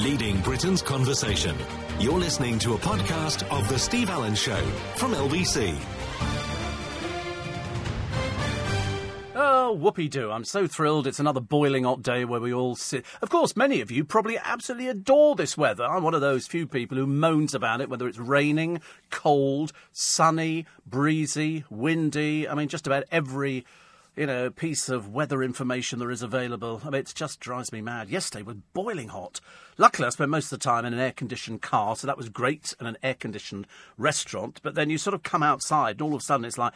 leading Britain's conversation. You're listening to a podcast of The Steve Allen Show from LBC. Oh, whoopee doo. I'm so thrilled. It's another boiling hot day where we all sit. Of course, many of you probably absolutely adore this weather. I'm one of those few people who moans about it, whether it's raining, cold, sunny, breezy, windy. I mean, just about every you know, piece of weather information there is available. I mean, it just drives me mad. Yesterday was boiling hot. Luckily, I spent most of the time in an air conditioned car, so that was great, and an air conditioned restaurant. But then you sort of come outside, and all of a sudden it's like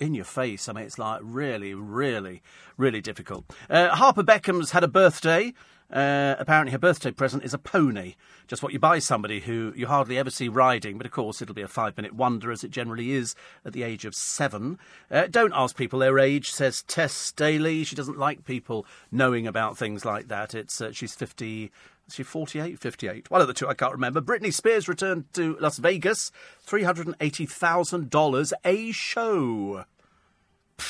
in your face. I mean, it's like really, really, really difficult. Uh, Harper Beckham's had a birthday. Uh, apparently, her birthday present is a pony. Just what you buy somebody who you hardly ever see riding, but of course, it'll be a five minute wonder, as it generally is at the age of seven. Uh, don't ask people their age, says Tess Daly. She doesn't like people knowing about things like that. It's uh, She's 50. Is she 48? 58. One of the two, I can't remember. Britney Spears returned to Las Vegas. $380,000 a show.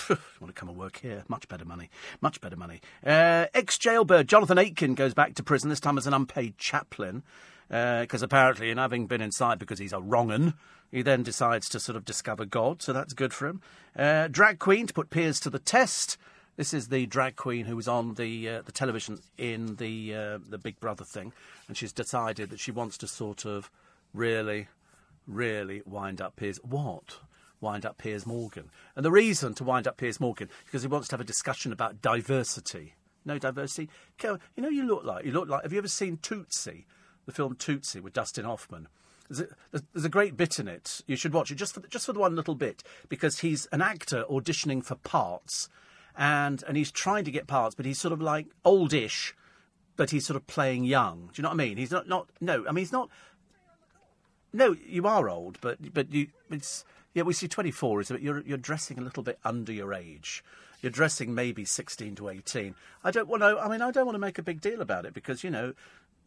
Want to come and work here. Much better money. Much better money. Uh, Ex jailbird Jonathan Aitken goes back to prison, this time as an unpaid chaplain. Because uh, apparently, in having been inside because he's a wrong'un, he then decides to sort of discover God, so that's good for him. Uh, drag queen to put Piers to the test. This is the drag queen who was on the uh, the television in the uh, the Big Brother thing, and she's decided that she wants to sort of really, really wind up Piers. What? Wind up Piers Morgan. And the reason to wind up Piers Morgan is because he wants to have a discussion about diversity. No diversity? You know, you look like, you look like, have you ever seen Tootsie? The film Tootsie with Dustin Hoffman. There's a, great bit in it. You should watch it just for, just for the one little bit because he's an actor auditioning for parts and, and he's trying to get parts, but he's sort of like oldish, but he's sort of playing young. Do you know what I mean? He's not, not no, I mean, he's not, no, you are old, but, but you, it's, yeah, we see 24 is you're, you're dressing a little bit under your age. You're dressing maybe 16 to 18. I don't want to, I mean, I don't want to make a big deal about it because, you know,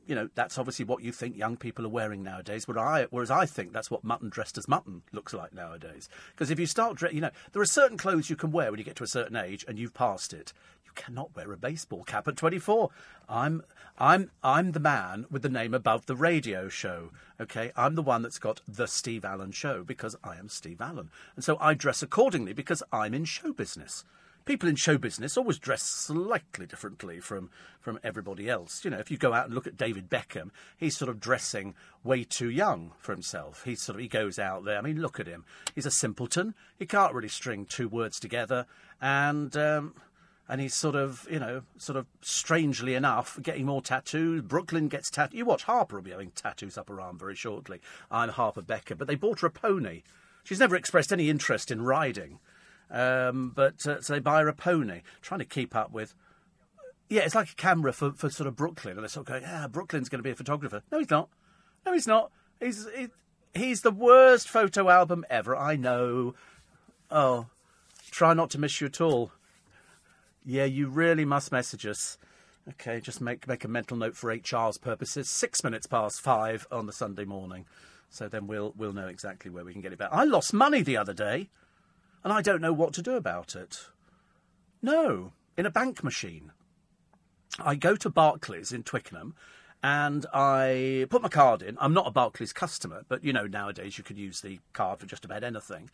you know, that's obviously what you think young people are wearing nowadays. But I, whereas I think that's what mutton dressed as mutton looks like nowadays. Because if you start, you know, there are certain clothes you can wear when you get to a certain age and you've passed it. You cannot wear a baseball cap at 24. I'm, I'm, I'm the man with the name above the radio show. Okay, I'm the one that's got the Steve Allen show because I am Steve Allen, and so I dress accordingly because I'm in show business people in show business always dress slightly differently from, from everybody else. You know, if you go out and look at David Beckham, he's sort of dressing way too young for himself. He sort of he goes out there. I mean, look at him. He's a simpleton. He can't really string two words together, and. Um, and he's sort of, you know, sort of strangely enough, getting more tattoos. Brooklyn gets tattoos. You watch Harper will be having tattoos up her arm very shortly. I'm Harper Becker, but they bought her a pony. She's never expressed any interest in riding. Um, but uh, so they buy her a pony, trying to keep up with. Yeah, it's like a camera for, for sort of Brooklyn, and they're sort of going, "Yeah, Brooklyn's going to be a photographer." No, he's not. No, he's not. He's he, he's the worst photo album ever. I know. Oh, try not to miss you at all. Yeah, you really must message us. Okay, just make make a mental note for HR's purposes. Six minutes past five on the Sunday morning, so then we'll we'll know exactly where we can get it back. I lost money the other day and I don't know what to do about it. No, in a bank machine. I go to Barclays in Twickenham and I put my card in. I'm not a Barclays customer, but you know, nowadays you can use the card for just about anything.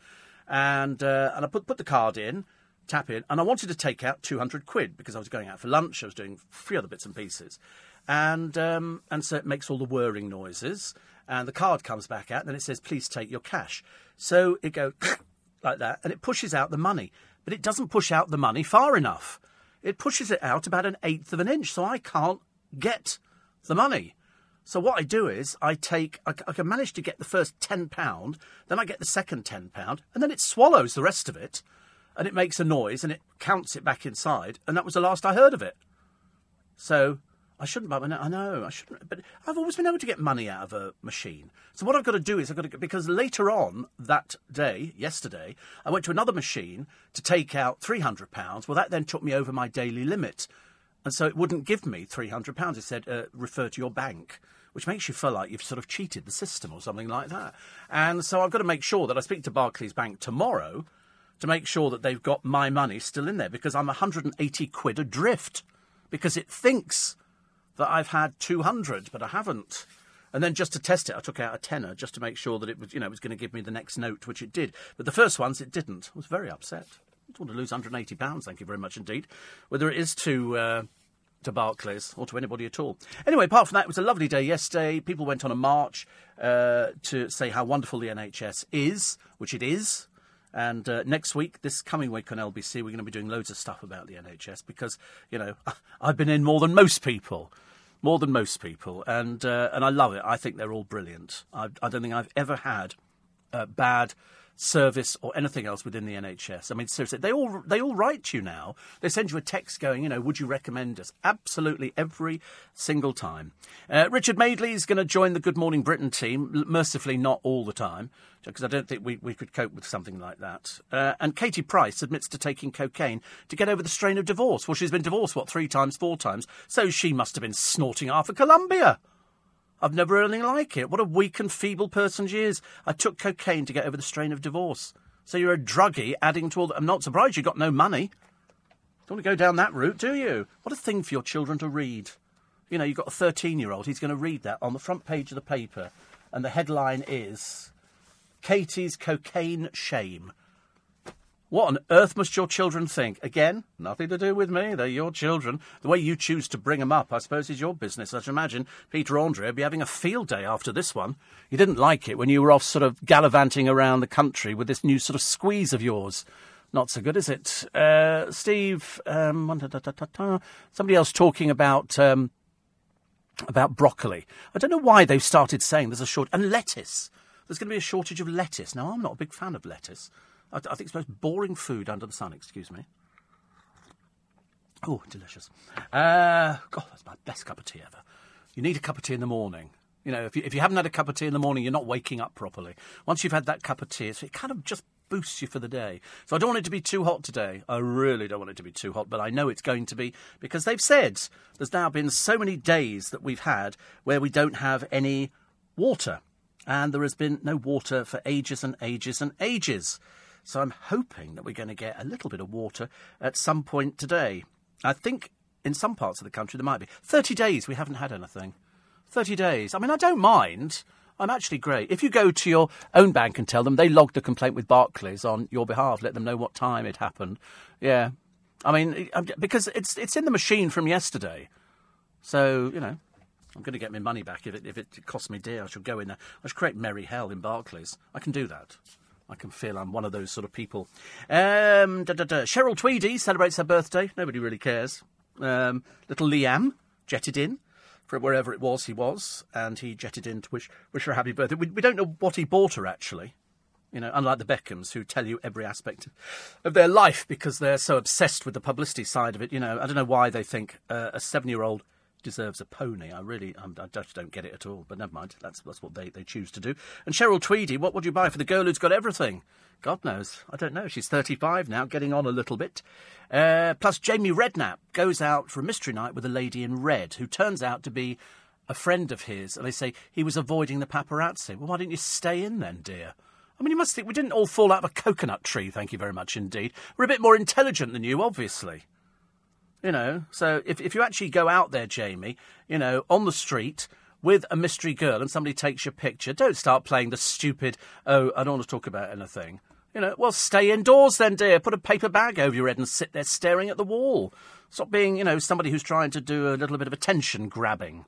And, uh, and I put, put the card in, tap in, and I wanted to take out 200 quid because I was going out for lunch. I was doing three other bits and pieces. And, um, and so it makes all the whirring noises. And the card comes back out, and then it says, please take your cash. So it goes like that, and it pushes out the money. But it doesn't push out the money far enough. It pushes it out about an eighth of an inch, so I can't get the money. So what I do is I take, I, I can manage to get the first ten pound, then I get the second ten pound, and then it swallows the rest of it, and it makes a noise and it counts it back inside, and that was the last I heard of it. So I shouldn't buy. I know I shouldn't, but I've always been able to get money out of a machine. So what I've got to do is I've got to because later on that day, yesterday, I went to another machine to take out three hundred pounds. Well, that then took me over my daily limit, and so it wouldn't give me three hundred pounds. It said uh, refer to your bank. Which makes you feel like you've sort of cheated the system or something like that. And so I've got to make sure that I speak to Barclays Bank tomorrow to make sure that they've got my money still in there because I'm 180 quid adrift because it thinks that I've had 200, but I haven't. And then just to test it, I took out a tenner just to make sure that it was, you know, it was going to give me the next note, which it did. But the first ones, it didn't. I was very upset. I want to lose 180 pounds. Thank you very much indeed. Whether it is to uh, to Barclays or to anybody at all. Anyway, apart from that, it was a lovely day yesterday. People went on a march uh, to say how wonderful the NHS is, which it is. And uh, next week, this coming week on LBC, we're going to be doing loads of stuff about the NHS because, you know, I've been in more than most people. More than most people. And, uh, and I love it. I think they're all brilliant. I, I don't think I've ever had uh, bad service or anything else within the NHS. I mean, seriously, they all they all write you now. They send you a text going, you know, would you recommend us? Absolutely every single time. Uh, Richard Madeley is going to join the Good Morning Britain team. Mercifully, not all the time, because I don't think we, we could cope with something like that. Uh, and Katie Price admits to taking cocaine to get over the strain of divorce. Well, she's been divorced what three times, four times, so she must have been snorting half Colombia. I've never heard anything like it. What a weak and feeble person she is. I took cocaine to get over the strain of divorce. So you're a druggie adding to all that. I'm not surprised you've got no money. Don't want to go down that route, do you? What a thing for your children to read. You know, you've got a 13 year old, he's going to read that on the front page of the paper, and the headline is Katie's Cocaine Shame. What on earth must your children think? Again, nothing to do with me. They're your children. The way you choose to bring them up, I suppose, is your business. I should imagine Peter Andre would be having a field day after this one. You didn't like it when you were off sort of gallivanting around the country with this new sort of squeeze of yours. Not so good, is it? Uh, Steve, um, somebody else talking about about about broccoli. I don't know why they've started saying there's a short and lettuce. There's going to be a shortage of lettuce. Now, I'm not a big fan of lettuce. I, I think it's the most boring food under the sun, excuse me. Oh, delicious. Uh, God, that's my best cup of tea ever. You need a cup of tea in the morning. You know, if you, if you haven't had a cup of tea in the morning, you're not waking up properly. Once you've had that cup of tea, it kind of just boosts you for the day. So I don't want it to be too hot today. I really don't want it to be too hot, but I know it's going to be because they've said there's now been so many days that we've had where we don't have any water. And there has been no water for ages and ages and ages. So I'm hoping that we're going to get a little bit of water at some point today. I think in some parts of the country there might be. 30 days we haven't had anything. 30 days. I mean, I don't mind. I'm actually great. If you go to your own bank and tell them they logged a complaint with Barclays on your behalf, let them know what time it happened. Yeah. I mean, because it's it's in the machine from yesterday. So, you know, I'm going to get my money back if it, if it costs me dear. I shall go in there. I should create merry hell in Barclays. I can do that. I can feel I'm one of those sort of people. Um, da, da, da. Cheryl Tweedy celebrates her birthday. Nobody really cares. Um, little Liam jetted in from wherever it was he was, and he jetted in to wish, wish her a happy birthday. We, we don't know what he bought her, actually. You know, unlike the Beckhams, who tell you every aspect of their life because they're so obsessed with the publicity side of it. You know, I don't know why they think uh, a seven-year-old deserves a pony. I really, I'm, i just don't get it at all. But never mind. That's that's what they, they choose to do. And Cheryl Tweedy, what would you buy for the girl who's got everything? God knows. I don't know. She's 35 now, getting on a little bit. Uh, plus, Jamie Redknapp goes out for a mystery night with a lady in red who turns out to be a friend of his. And they say he was avoiding the paparazzi. Well, why didn't you stay in then, dear? I mean, you must think we didn't all fall out of a coconut tree, thank you very much indeed. We're a bit more intelligent than you, obviously. You know, so if, if you actually go out there, Jamie, you know, on the street with a mystery girl and somebody takes your picture, don't start playing the stupid, oh, I don't want to talk about anything. You know, well, stay indoors then, dear. Put a paper bag over your head and sit there staring at the wall. Stop being, you know, somebody who's trying to do a little bit of attention grabbing.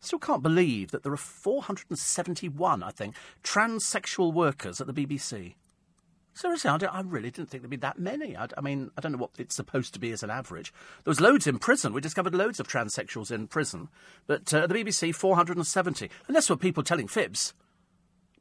Still can't believe that there are 471, I think, transsexual workers at the BBC. Seriously, I, I, really didn't think there'd be that many. I, I, mean, I don't know what it's supposed to be as an average. There was loads in prison. We discovered loads of transsexuals in prison. But uh, the BBC, 470. And that's what people telling fibs.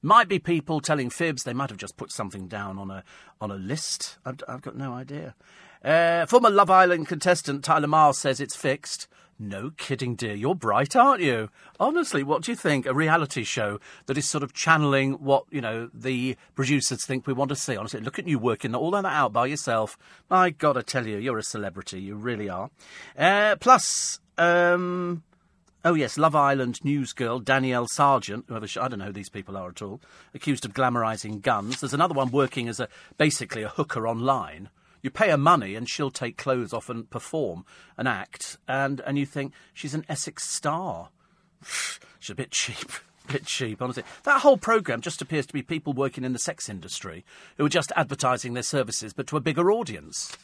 Might be people telling fibs. They might have just put something down on a, on a list. I've, I've got no idea. Uh, former Love Island contestant Tyler Miles says it's fixed. No kidding, dear. You're bright, aren't you? Honestly, what do you think? A reality show that is sort of channeling what, you know, the producers think we want to see. Honestly, look at you working all that out by yourself. My God, I tell you, you're a celebrity. You really are. Uh, plus, um, Oh yes, Love Island news girl Danielle Sargent, whoever she, I don't know who these people are at all, accused of glamorising guns. There's another one working as a basically a hooker online You pay her money and she'll take clothes off and perform an act, and, and you think she's an Essex star. she's a bit cheap. Bit cheap, honestly. That whole programme just appears to be people working in the sex industry who are just advertising their services, but to a bigger audience.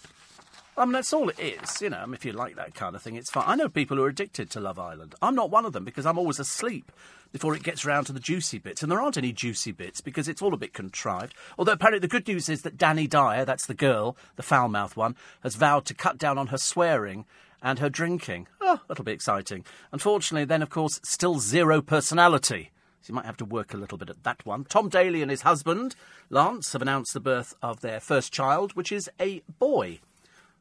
I mean, that's all it is, you know. I mean, if you like that kind of thing, it's fine. I know people who are addicted to Love Island. I'm not one of them because I'm always asleep before it gets round to the juicy bits. And there aren't any juicy bits because it's all a bit contrived. Although apparently the good news is that Dani Dyer, that's the girl, the foul mouthed one, has vowed to cut down on her swearing and her drinking. Oh, that'll be exciting. Unfortunately, then, of course, still zero personality. So you might have to work a little bit at that one. Tom Daley and his husband, Lance, have announced the birth of their first child, which is a boy.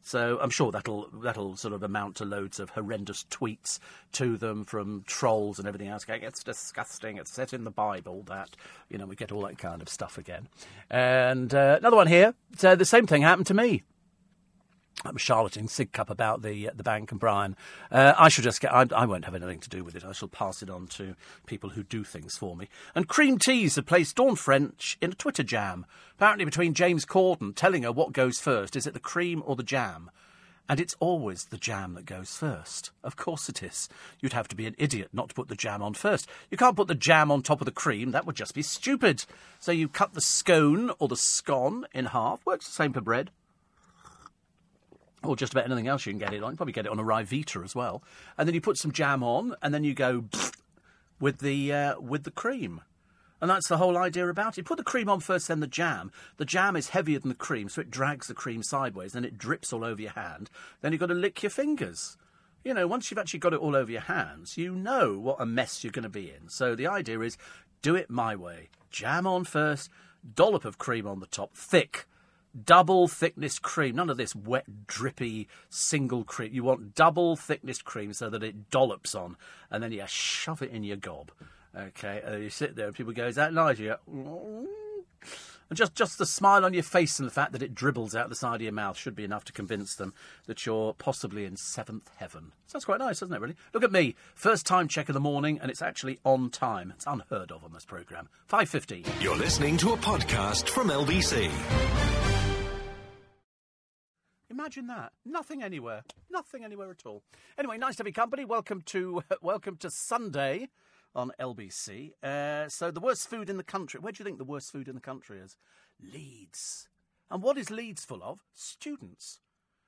So I'm sure that'll that'll sort of amount to loads of horrendous tweets to them from trolls and everything else. Going, it's disgusting. It's set in the Bible. That you know we get all that kind of stuff again. And uh, another one here. So the same thing happened to me. I'm charlatan sig cup about the uh, the bank and Brian. Uh, I shall just get. I, I, won't have anything to do with it. I shall pass it on to people who do things for me. And Cream Teas have placed Dawn French in a Twitter jam. Apparently, between James Corden telling her what goes first is it the cream or the jam? And it's always the jam that goes first. Of course it is. You'd have to be an idiot not to put the jam on first. You can't put the jam on top of the cream. That would just be stupid. So you cut the scone or the scone in half. Works the same for bread or just about anything else you can get it on. You probably get it on a Ryvita as well. And then you put some jam on, and then you go with the uh, with the cream. And that's the whole idea about it. Put the cream on first, then the jam. The jam is heavier than the cream, so it drags the cream sideways, then it drips all over your hand. Then you've got to lick your fingers. You know, once you've actually got it all over your hands, you know what a mess you're going to be in. So the idea is do it my way. Jam on first, dollop of cream on the top, thick double thickness cream. None of this wet, drippy single cream. You want double thickness cream so that it dollops on, and then you shove it in your gob. Okay, and you sit there and people go, "Is that nice?" You go, mm. and just, just the smile on your face and the fact that it dribbles out the side of your mouth should be enough to convince them that you're possibly in seventh heaven. Sounds quite nice, doesn't it, really? Look at me. First time check of the morning, and it's actually on time. It's unheard of on this programme. 5.50. You're listening to a podcast from LBC. Imagine that. Nothing anywhere. Nothing anywhere at all. Anyway, nice to be company. Welcome to welcome to Sunday on LBC. Uh, so the worst food in the country. Where do you think the worst food in the country is? Leeds. And what is Leeds full of? Students.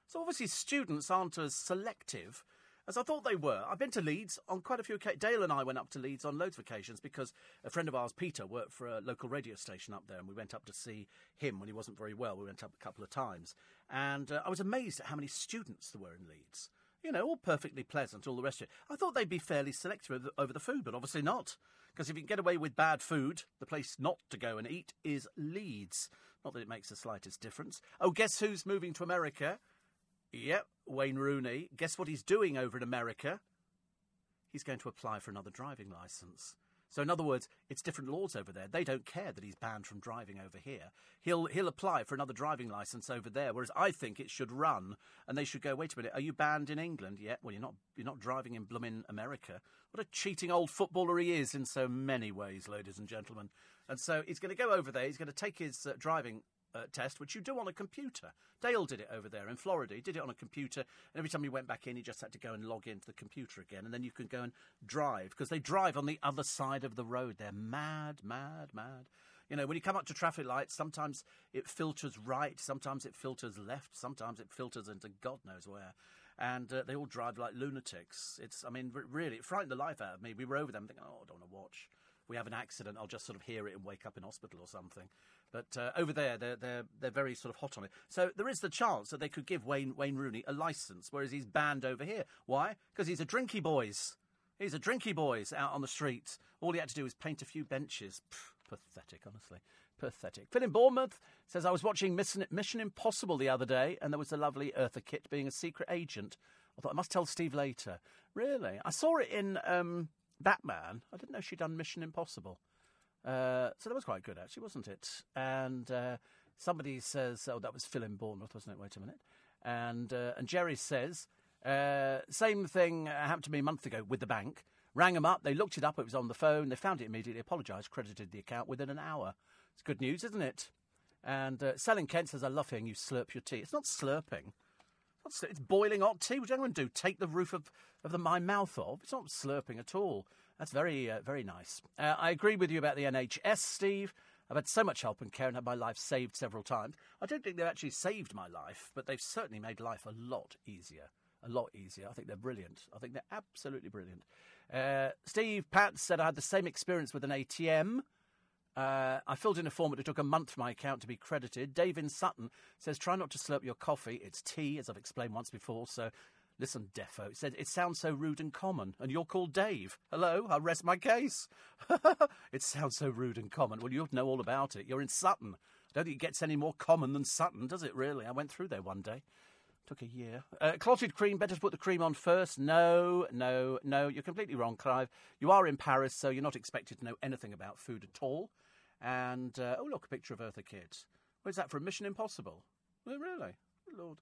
So obviously students aren't as selective as I thought they were. I've been to Leeds on quite a few occasions. Dale and I went up to Leeds on loads of occasions because a friend of ours, Peter, worked for a local radio station up there, and we went up to see him when he wasn't very well. We went up a couple of times, and uh, I was amazed at how many students there were in Leeds. You know, all perfectly pleasant, all the rest of it. I thought they'd be fairly selective over the, over the food, but obviously not. Because if you can get away with bad food, the place not to go and eat is Leeds. Not that it makes the slightest difference. Oh, guess who's moving to America? Yep, Wayne Rooney. Guess what he's doing over in America? He's going to apply for another driving licence. So, in other words, it's different laws over there. They don't care that he's banned from driving over here. He'll he'll apply for another driving license over there. Whereas I think it should run, and they should go. Wait a minute, are you banned in England? Yeah. Well, you're not. You're not driving in blooming America. What a cheating old footballer he is in so many ways, ladies and gentlemen. And so he's going to go over there. He's going to take his uh, driving uh, test, which you do on a computer. Dale did it over there in Florida. He did it on a computer, and every time he went back in, he just had to go and log into the computer again, and then you can go and drive because they drive on the other side of the road. They're mad, mad, mad. You know, when you come up to traffic lights, sometimes it filters right, sometimes it filters left, sometimes it filters into God knows where. And uh, they all drive like lunatics. It's, I mean, really, it frightened the life out of me. We were over them thinking, oh, I don't want to watch. We have an accident, I'll just sort of hear it and wake up in hospital or something. But uh, over there, they're, they're, they're very sort of hot on it. So there is the chance that they could give Wayne, Wayne Rooney a licence, whereas he's banned over here. Why? Because he's a drinky boys. He's a drinky boys out on the streets. All he had to do was paint a few benches. Pff, pathetic, honestly. Pathetic. Phil in Bournemouth says, I was watching Mission, Impossible the other day, and there was the lovely Eartha Kitt being a secret agent. I thought, I must tell Steve later. Really? I saw it in um, Batman. I didn't know she'd done Mission Impossible. Uh, so that was quite good, actually, wasn't it? And uh, somebody says, "Oh, that was Phil in Bournemouth, wasn't it?" Wait a minute. And uh, and Jerry says, uh, "Same thing happened to me a month ago with the bank. Rang them up. They looked it up. It was on the phone. They found it immediately. Apologised. Credited the account within an hour. It's good news, isn't it? And uh, Selling Kent says, I love hearing you slurp your tea. It's not slurping. It's, boiling hot tea. Does anyone do? Take the roof of, of the, my mouth off? It's not slurping at all. That's very, uh, very nice. Uh, I agree with you about the NHS, Steve. I've had so much help and care and had my life saved several times. I don't think they've actually saved my life, but they've certainly made life a lot easier. A lot easier. I think they're brilliant. I think they're absolutely brilliant. Uh, Steve Pat said I had the same experience with an ATM. Uh, I filled in a form, but it took a month for my account to be credited. Dave in Sutton says, try not to slurp your coffee. It's tea, as I've explained once before, so Listen, Defo, said it sounds so rude and common, and you're called Dave. Hello, I'll rest my case. it sounds so rude and common. Well, you'd know all about it. You're in Sutton. I don't think it gets any more common than Sutton, does it, really? I went through there one day. Took a year. Uh, clotted cream, better to put the cream on first. No, no, no. You're completely wrong, Clive. You are in Paris, so you're not expected to know anything about food at all. And, uh, oh, look, a picture of Eartha Kitt. Where's that from Mission Impossible? Oh, really? Good Lord.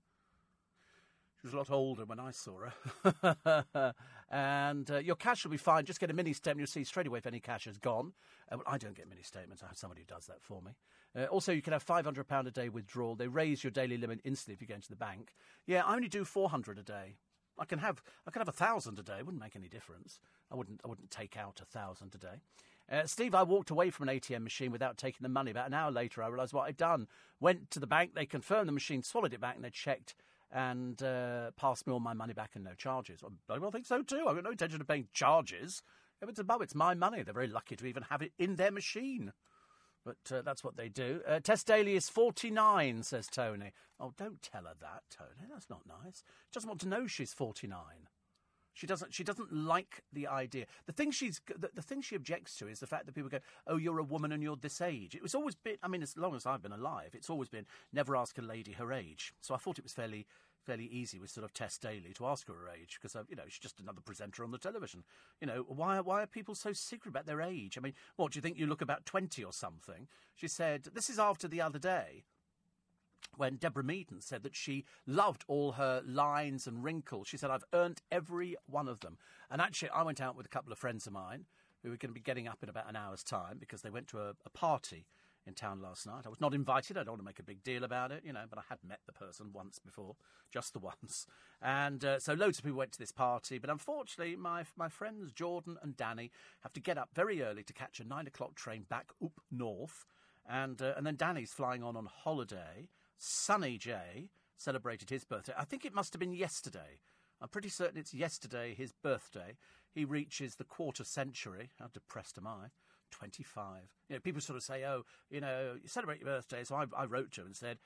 Was a lot older when I saw her. and uh, your cash will be fine. Just get a mini statement. You'll see straight away if any cash has gone. Uh, well, I don't get mini statements. I have somebody who does that for me. Uh, also, you can have £500 a day withdrawal. They raise your daily limit instantly if you go into the bank. Yeah, I only do 400 a day. I can have I can have a thousand a day. It wouldn't make any difference. I wouldn't I wouldn't take out a thousand a day. Uh, Steve, I walked away from an ATM machine without taking the money. About an hour later, I realised what I'd done. Went to the bank. They confirmed the machine, swallowed it back, and they checked and uh, pass me all my money back and no charges. I well think so too. I've got no intention of paying charges. If it's above, it's my money. They're very lucky to even have it in their machine. But uh, that's what they do. Uh, Tess Daly is 49, says Tony. Oh, don't tell her that, Tony. That's not nice. Doesn't want to know she's 49. She doesn't. She doesn't like the idea. The thing she's the, the, thing she objects to is the fact that people go, "Oh, you're a woman and you're this age." It was always been. I mean, as long as I've been alive, it's always been never ask a lady her age. So I thought it was fairly fairly easy with sort of Tess Daly to ask her her age because uh, you know she's just another presenter on the television. You know why why are people so secret about their age? I mean, what do you think you look about twenty or something? She said this is after the other day when Deborah Meaden said that she loved all her lines and wrinkles. She said, I've earned every one of them. And actually, I went out with a couple of friends of mine who were going to be getting up in about an hour's time because they went to a, a party in town last night. I was not invited. I don't want to make a big deal about it, you know, but I had met the person once before, just the once. And uh, so loads of people went to this party. But unfortunately, my, my friends Jordan and Danny have to get up very early to catch a nine o'clock train back up north. And, uh, and then Danny's flying on on holiday. Sonny Jay celebrated his birthday. I think it must have been yesterday. I'm pretty certain it's yesterday, his birthday. He reaches the quarter century. How depressed am I? 25. You know, people sort of say, oh, you know, you celebrate your birthday. So I, I wrote to him and said,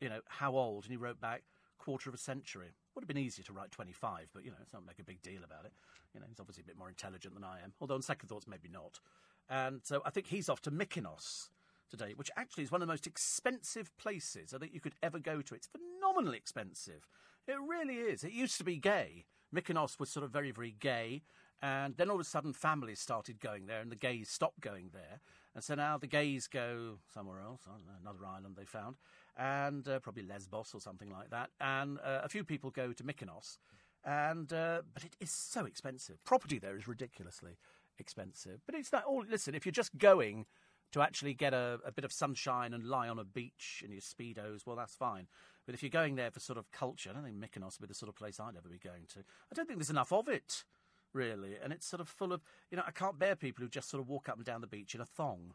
you know, how old? And he wrote back, quarter of a century. Would have been easier to write 25, but, you know, it's not make a big deal about it. You know, he's obviously a bit more intelligent than I am. Although on second thoughts, maybe not. And so I think he's off to Mykonos today, which actually is one of the most expensive places I think you could ever go to. It's phenomenally expensive. It really is. It used to be gay. Mykonos was sort of very, very gay. And then all of a sudden, families started going there, and the gays stopped going there. And so now the gays go somewhere else, know, another island they found, and uh, probably Lesbos or something like that. And uh, a few people go to Mykonos. And uh, but it is so expensive. Property there is ridiculously expensive. But it's not all. Listen, if you're just going to actually get a, a, bit of sunshine and lie on a beach in your speedos, well, that's fine. But if you're going there for sort of culture, I don't think Mykonos would be the sort of place I'd ever be going to. I don't think there's enough of it, really. And it's sort of full of, you know, I can't bear people who just sort of walk up and down the beach in a thong.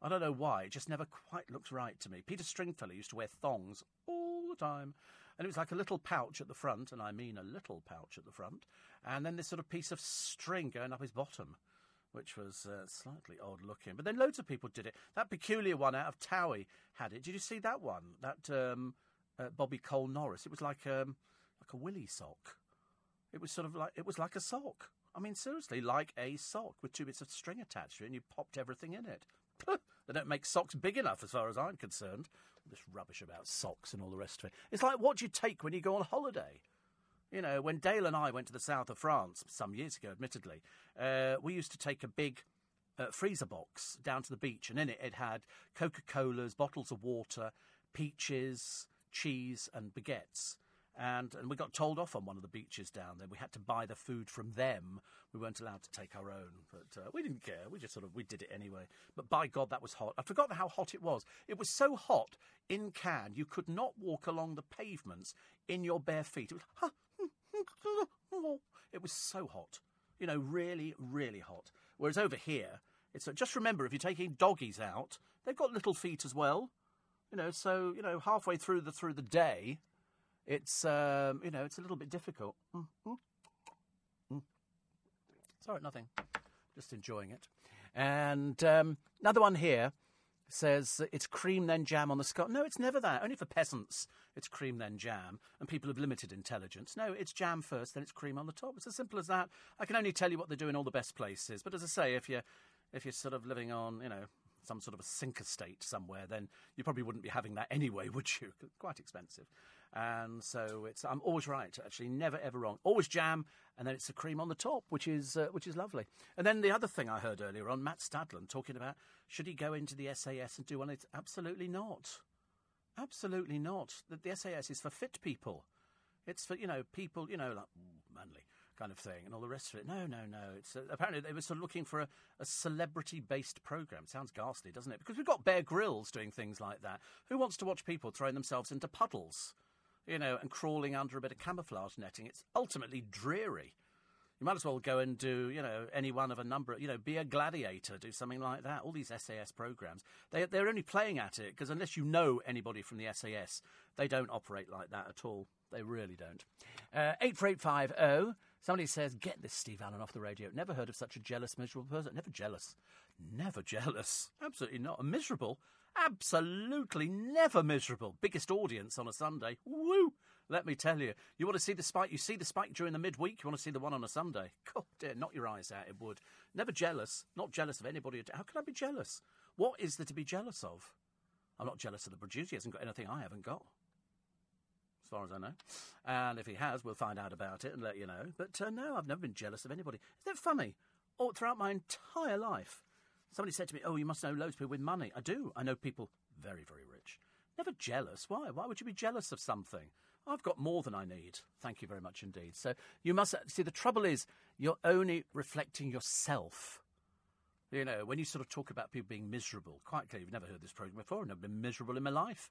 I don't know why. It just never quite looks right to me. Peter Stringfellow used to wear thongs all the time. And it was like a little pouch at the front, and I mean a little pouch at the front, and then this sort of piece of string going up his bottom which was uh, slightly odd looking. But then loads of people did it. That peculiar one out of Towie had it. Did you see that one? That um, uh, Bobby Cole Norris. It was like um, like a willy sock. It was sort of like it was like a sock. I mean, seriously, like a sock with two bits of string attached to it, and you popped everything in it. they don't make socks big enough, as far as I'm concerned. This rubbish about socks and all the rest of it. It's like what do you take when you go on holiday. You know, when Dale and I went to the south of France some years ago, admittedly, uh, we used to take a big uh, freezer box down to the beach, and in it it had Coca Colas, bottles of water, peaches, cheese, and baguettes. And, and we got told off on one of the beaches down there. We had to buy the food from them. We weren't allowed to take our own, but uh, we didn't care. We just sort of we did it anyway. But by God, that was hot. I forgot how hot it was. It was so hot in Cannes you could not walk along the pavements in your bare feet. It was, it was so hot. You know, really, really hot. Whereas over here, it's just remember if you're taking doggies out, they've got little feet as well. You know, so you know halfway through the through the day, it's um, you know it's a little bit difficult. Mm, mm, mm. Sorry, nothing. Just enjoying it. And um, another one here says it's cream then jam on the scone. No, it's never that. Only for peasants, it's cream then jam, and people of limited intelligence. No, it's jam first, then it's cream on the top. It's as simple as that. I can only tell you what they do in all the best places. But as I say, if you're if you're sort of living on, you know, some sort of a sink estate somewhere, then you probably wouldn't be having that anyway, would you? Quite expensive. And so it's I'm always right, actually, never ever wrong. Always jam, and then it's the cream on the top, which is uh, which is lovely. And then the other thing I heard earlier on, Matt Stadlen talking about should he go into the SAS and do one? It's absolutely not. Absolutely not. The, the SAS is for fit people. It's for you know people you know like manly kind of thing and all the rest of it. No, no, no. It's uh, apparently they were sort of looking for a, a celebrity-based program. Sounds ghastly, doesn't it? Because we've got Bear Grylls doing things like that. Who wants to watch people throwing themselves into puddles, you know, and crawling under a bit of camouflage netting? It's ultimately dreary. You might as well go and do, you know, any one of a number, you know, be a gladiator, do something like that. All these SAS programs, they, they're only playing at it because unless you know anybody from the SAS, they don't operate like that at all. They really don't. Uh, 84850. Somebody says, get this Steve Allen off the radio. Never heard of such a jealous, miserable person. Never jealous. Never jealous. Absolutely not. A miserable? Absolutely never miserable. Biggest audience on a Sunday. Woo! Let me tell you. You want to see the spike? You see the spike during the midweek? You want to see the one on a Sunday? God dear, knock your eyes out, it would. Never jealous. Not jealous of anybody. How can I be jealous? What is there to be jealous of? I'm not jealous of the producer. He hasn't got anything I haven't got as far as I know. And if he has, we'll find out about it and let you know. But uh, no, I've never been jealous of anybody. Isn't it funny? All throughout my entire life, somebody said to me, "Oh, you must know loads of people with money." I do. I know people very, very rich. Never jealous. Why? Why would you be jealous of something? I've got more than I need. Thank you very much indeed. So you must uh, see. The trouble is, you're only reflecting yourself. You know, when you sort of talk about people being miserable, quite clearly, you've never heard this program before. I've never been miserable in my life.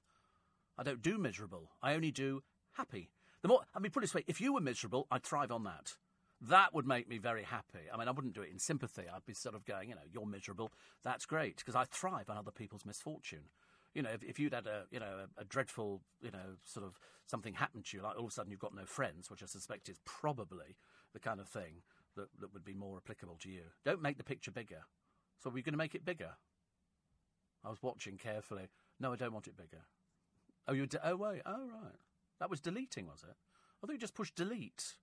I don't do miserable. I only do happy. The more, I mean, put it this way: if you were miserable, I'd thrive on that. That would make me very happy. I mean, I wouldn't do it in sympathy. I'd be sort of going, you know, you're miserable. That's great because I thrive on other people's misfortune. You know, if, if you'd had a, you know, a, a, dreadful, you know, sort of something happened to you, like all of a sudden you've got no friends, which I suspect is probably the kind of thing that, that would be more applicable to you. Don't make the picture bigger. So we're going to make it bigger? I was watching carefully. No, I don't want it bigger. Oh, you. De- oh, wait. Oh, right. That was deleting, was it? I thought you just pushed delete.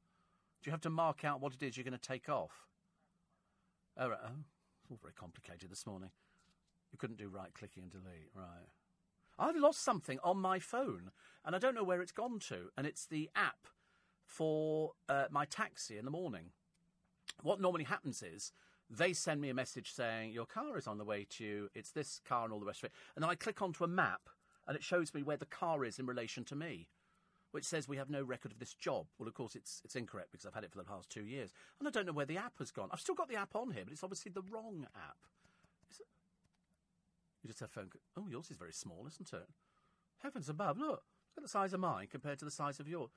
Do you have to mark out what it is you're going to take off? Oh, right. oh, it's all very complicated this morning. You couldn't do right clicking and delete, right? I've lost something on my phone, and I don't know where it's gone to. And it's the app for uh, my taxi in the morning. What normally happens is they send me a message saying your car is on the way to you. It's this car and all the rest of it, and then I click onto a map and it shows me where the car is in relation to me, which says we have no record of this job. Well, of course, it's, it's incorrect because I've had it for the past two years. And I don't know where the app has gone. I've still got the app on here, but it's obviously the wrong app. It... You just have phone. Oh, yours is very small, isn't it? Heavens above, look. Look at the size of mine compared to the size of yours.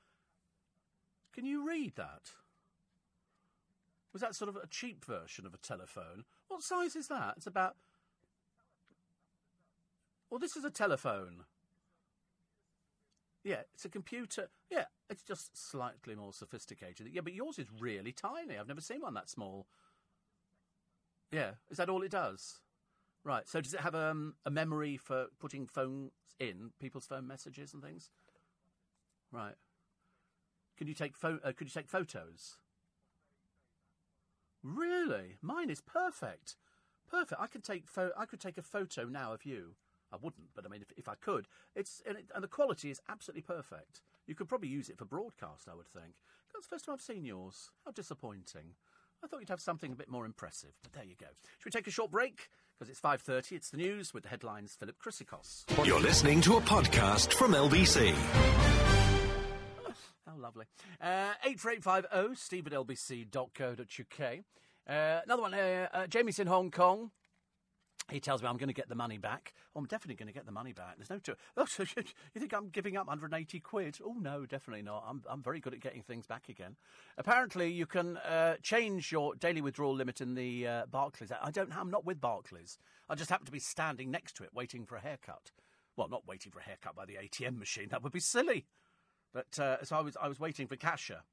Can you read that? Was that sort of a cheap version of a telephone? What size is that? It's about well, this is a telephone. Yeah, it's a computer. Yeah, it's just slightly more sophisticated. Yeah, but yours is really tiny. I've never seen one that small. Yeah, is that all it does? Right. So does it have um, a memory for putting phones in people's phone messages and things? Right. Can you take pho- uh, Could you take photos? Really, mine is perfect. Perfect. I could take pho- I could take a photo now of you I wouldn't, but I mean, if, if I could, it's and, it, and, the quality is absolutely perfect. You could probably use it for broadcast, I would think. That's the first time I've seen yours. How disappointing. I thought you'd have something a bit more impressive, but there you go. Should we take a short break? Because it's 5.30, it's the news with the headlines, Philip Chrysikos. You're listening to a podcast from LBC. Oh, lovely. Uh, 84850 steve at lbc.co.uk. Uh, another one, uh, uh, Jamie's in Hong Kong. He tells me I'm going to get the money back. Oh, I'm definitely going to get the money back. There's no. To- oh, so you think I'm giving up 180 quid? Oh no, definitely not. I'm I'm very good at getting things back again. Apparently, you can uh, change your daily withdrawal limit in the uh, Barclays. I don't. I'm not with Barclays. I just happen to be standing next to it, waiting for a haircut. Well, not waiting for a haircut by the ATM machine. That would be silly. But uh, so I was I was waiting for Kasha.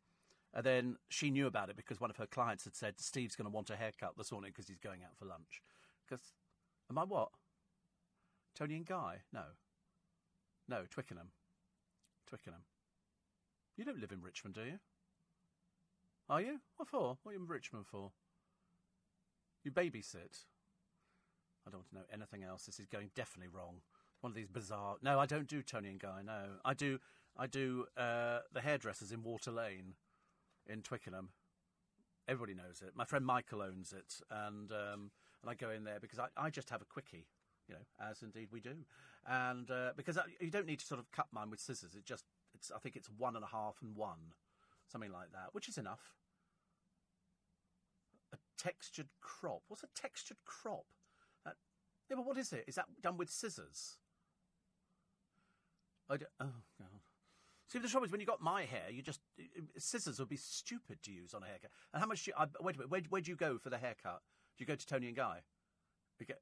And then she knew about it because one of her clients had said Steve's going to want a haircut this morning because he's going out for lunch. Because Am I what? Toni and Guy? No. No, Twickenham. Twickenham. You don't live in Richmond, do you? Are you? What for? What are you in Richmond for? You babysit? I don't want to know anything else. This is going definitely wrong. One of these bizarre. No, I don't do Toni and Guy. No, I do. I do uh, the hairdressers in Water Lane, in Twickenham. Everybody knows it. My friend Michael owns it, and um, and I go in there because I, I just have a quickie, you know, as indeed we do, and uh, because I, you don't need to sort of cut mine with scissors. It just it's I think it's one and a half and one, something like that, which is enough. A textured crop. What's a textured crop? That, yeah, but what is it? Is that done with scissors? I don't, oh god. See, the trouble is when you got my hair, you just scissors would be stupid to use on a haircut. And how much? Do you, I, wait a minute. Where, where do you go for the haircut? You go to Toni and Guy? Okay.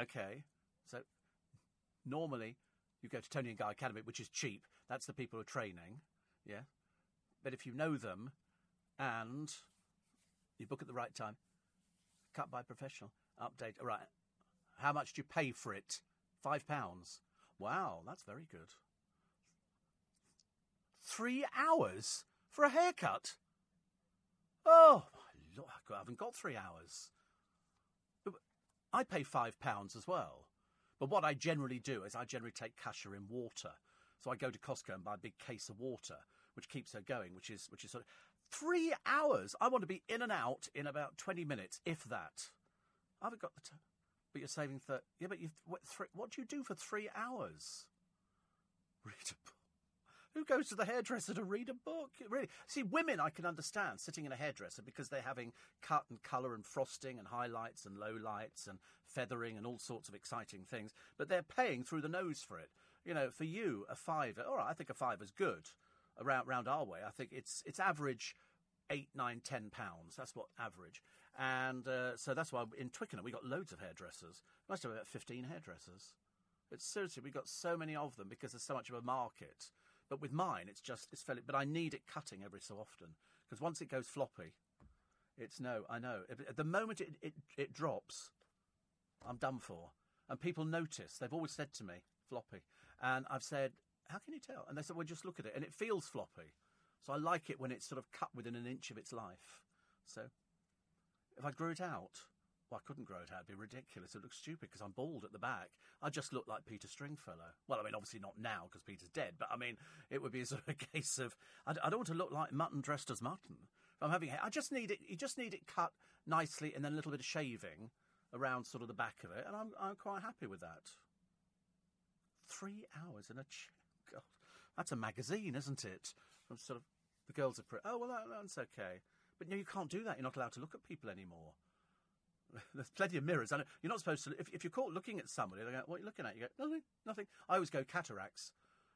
Okay. So normally you go to Toni and Guy Academy, which is cheap. That's the people who are training. Yeah. But if you know them and you book at the right time, cut by professional, update. All right. How much do you pay for it? Five pounds. Wow, that's very good. Three hours for a haircut? Oh, I haven't got three hours. I pay five pounds as well. But what I generally do is I generally take Kasha in water. So I go to Costco and buy a big case of water, which keeps her going, which is which is sort of three hours. I want to be in and out in about twenty minutes, if that. I haven't got the time. But you're saving for yeah. But you what, what do you do for three hours? Read a book. Who goes to the hairdresser to read a book? Really? See, women I can understand sitting in a hairdresser because they're having cut and colour and frosting and highlights and lowlights and feathering and all sorts of exciting things, but they're paying through the nose for it. You know, for you, a fiver, all right, I think a fiver's good. Around, around our way, I think it's, it's average eight, nine, ten pounds. That's what average. And uh, so that's why in Twickenham we got loads of hairdressers. We must have about 15 hairdressers. It's seriously, we've got so many of them because there's so much of a market. But with mine, it's just it's fairly. But I need it cutting every so often because once it goes floppy, it's no. I know. At the moment it, it it drops, I'm done for. And people notice. They've always said to me, floppy, and I've said, how can you tell? And they said, well, just look at it, and it feels floppy. So I like it when it's sort of cut within an inch of its life. So if I grew it out, well, I couldn't grow it out. It'd be ridiculous. It looks stupid because I'm bald at the back. I just look like Peter Stringfellow. Well, I mean, obviously not now because Peter's dead, but I mean, it would be a sort of a case of I, I don't want to look like mutton dressed as mutton. If I'm having hair, I just need it. You just need it cut nicely and then a little bit of shaving around sort of the back of it, and I'm I'm quite happy with that. Three hours in a ch- God, that's a magazine, isn't it? I'm sort of the girls are pretty. Oh well, that, that's okay. But no, you can't do that. You're not allowed to look at people anymore. There's plenty of mirrors. You're not supposed to. If, if you're caught looking at somebody, they go, "What are you looking at?" You go, "Nothing, nothing." I always go cataracts.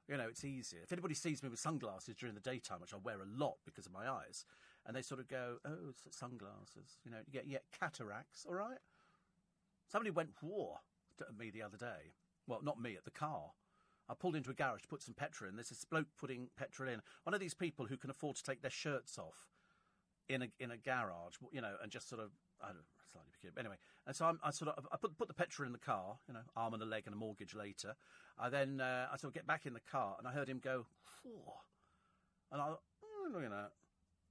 You know, it's easier. If anybody sees me with sunglasses during the daytime, which I wear a lot because of my eyes, and they sort of go, "Oh, sunglasses," you know, you get you cataracts. All right. Somebody went war at me the other day. Well, not me, at the car. I pulled into a garage to put some petrol in. There's this bloke putting petrol in. One of these people who can afford to take their shirts off in a in a garage, you know, and just sort of I don't know, slightly peculiar. But anyway, and so I'm, i sort of I put put the petrol in the car, you know, arm and a leg and a mortgage later. I then uh, I sort of get back in the car and I heard him go, Whoa. and I mm, looking at,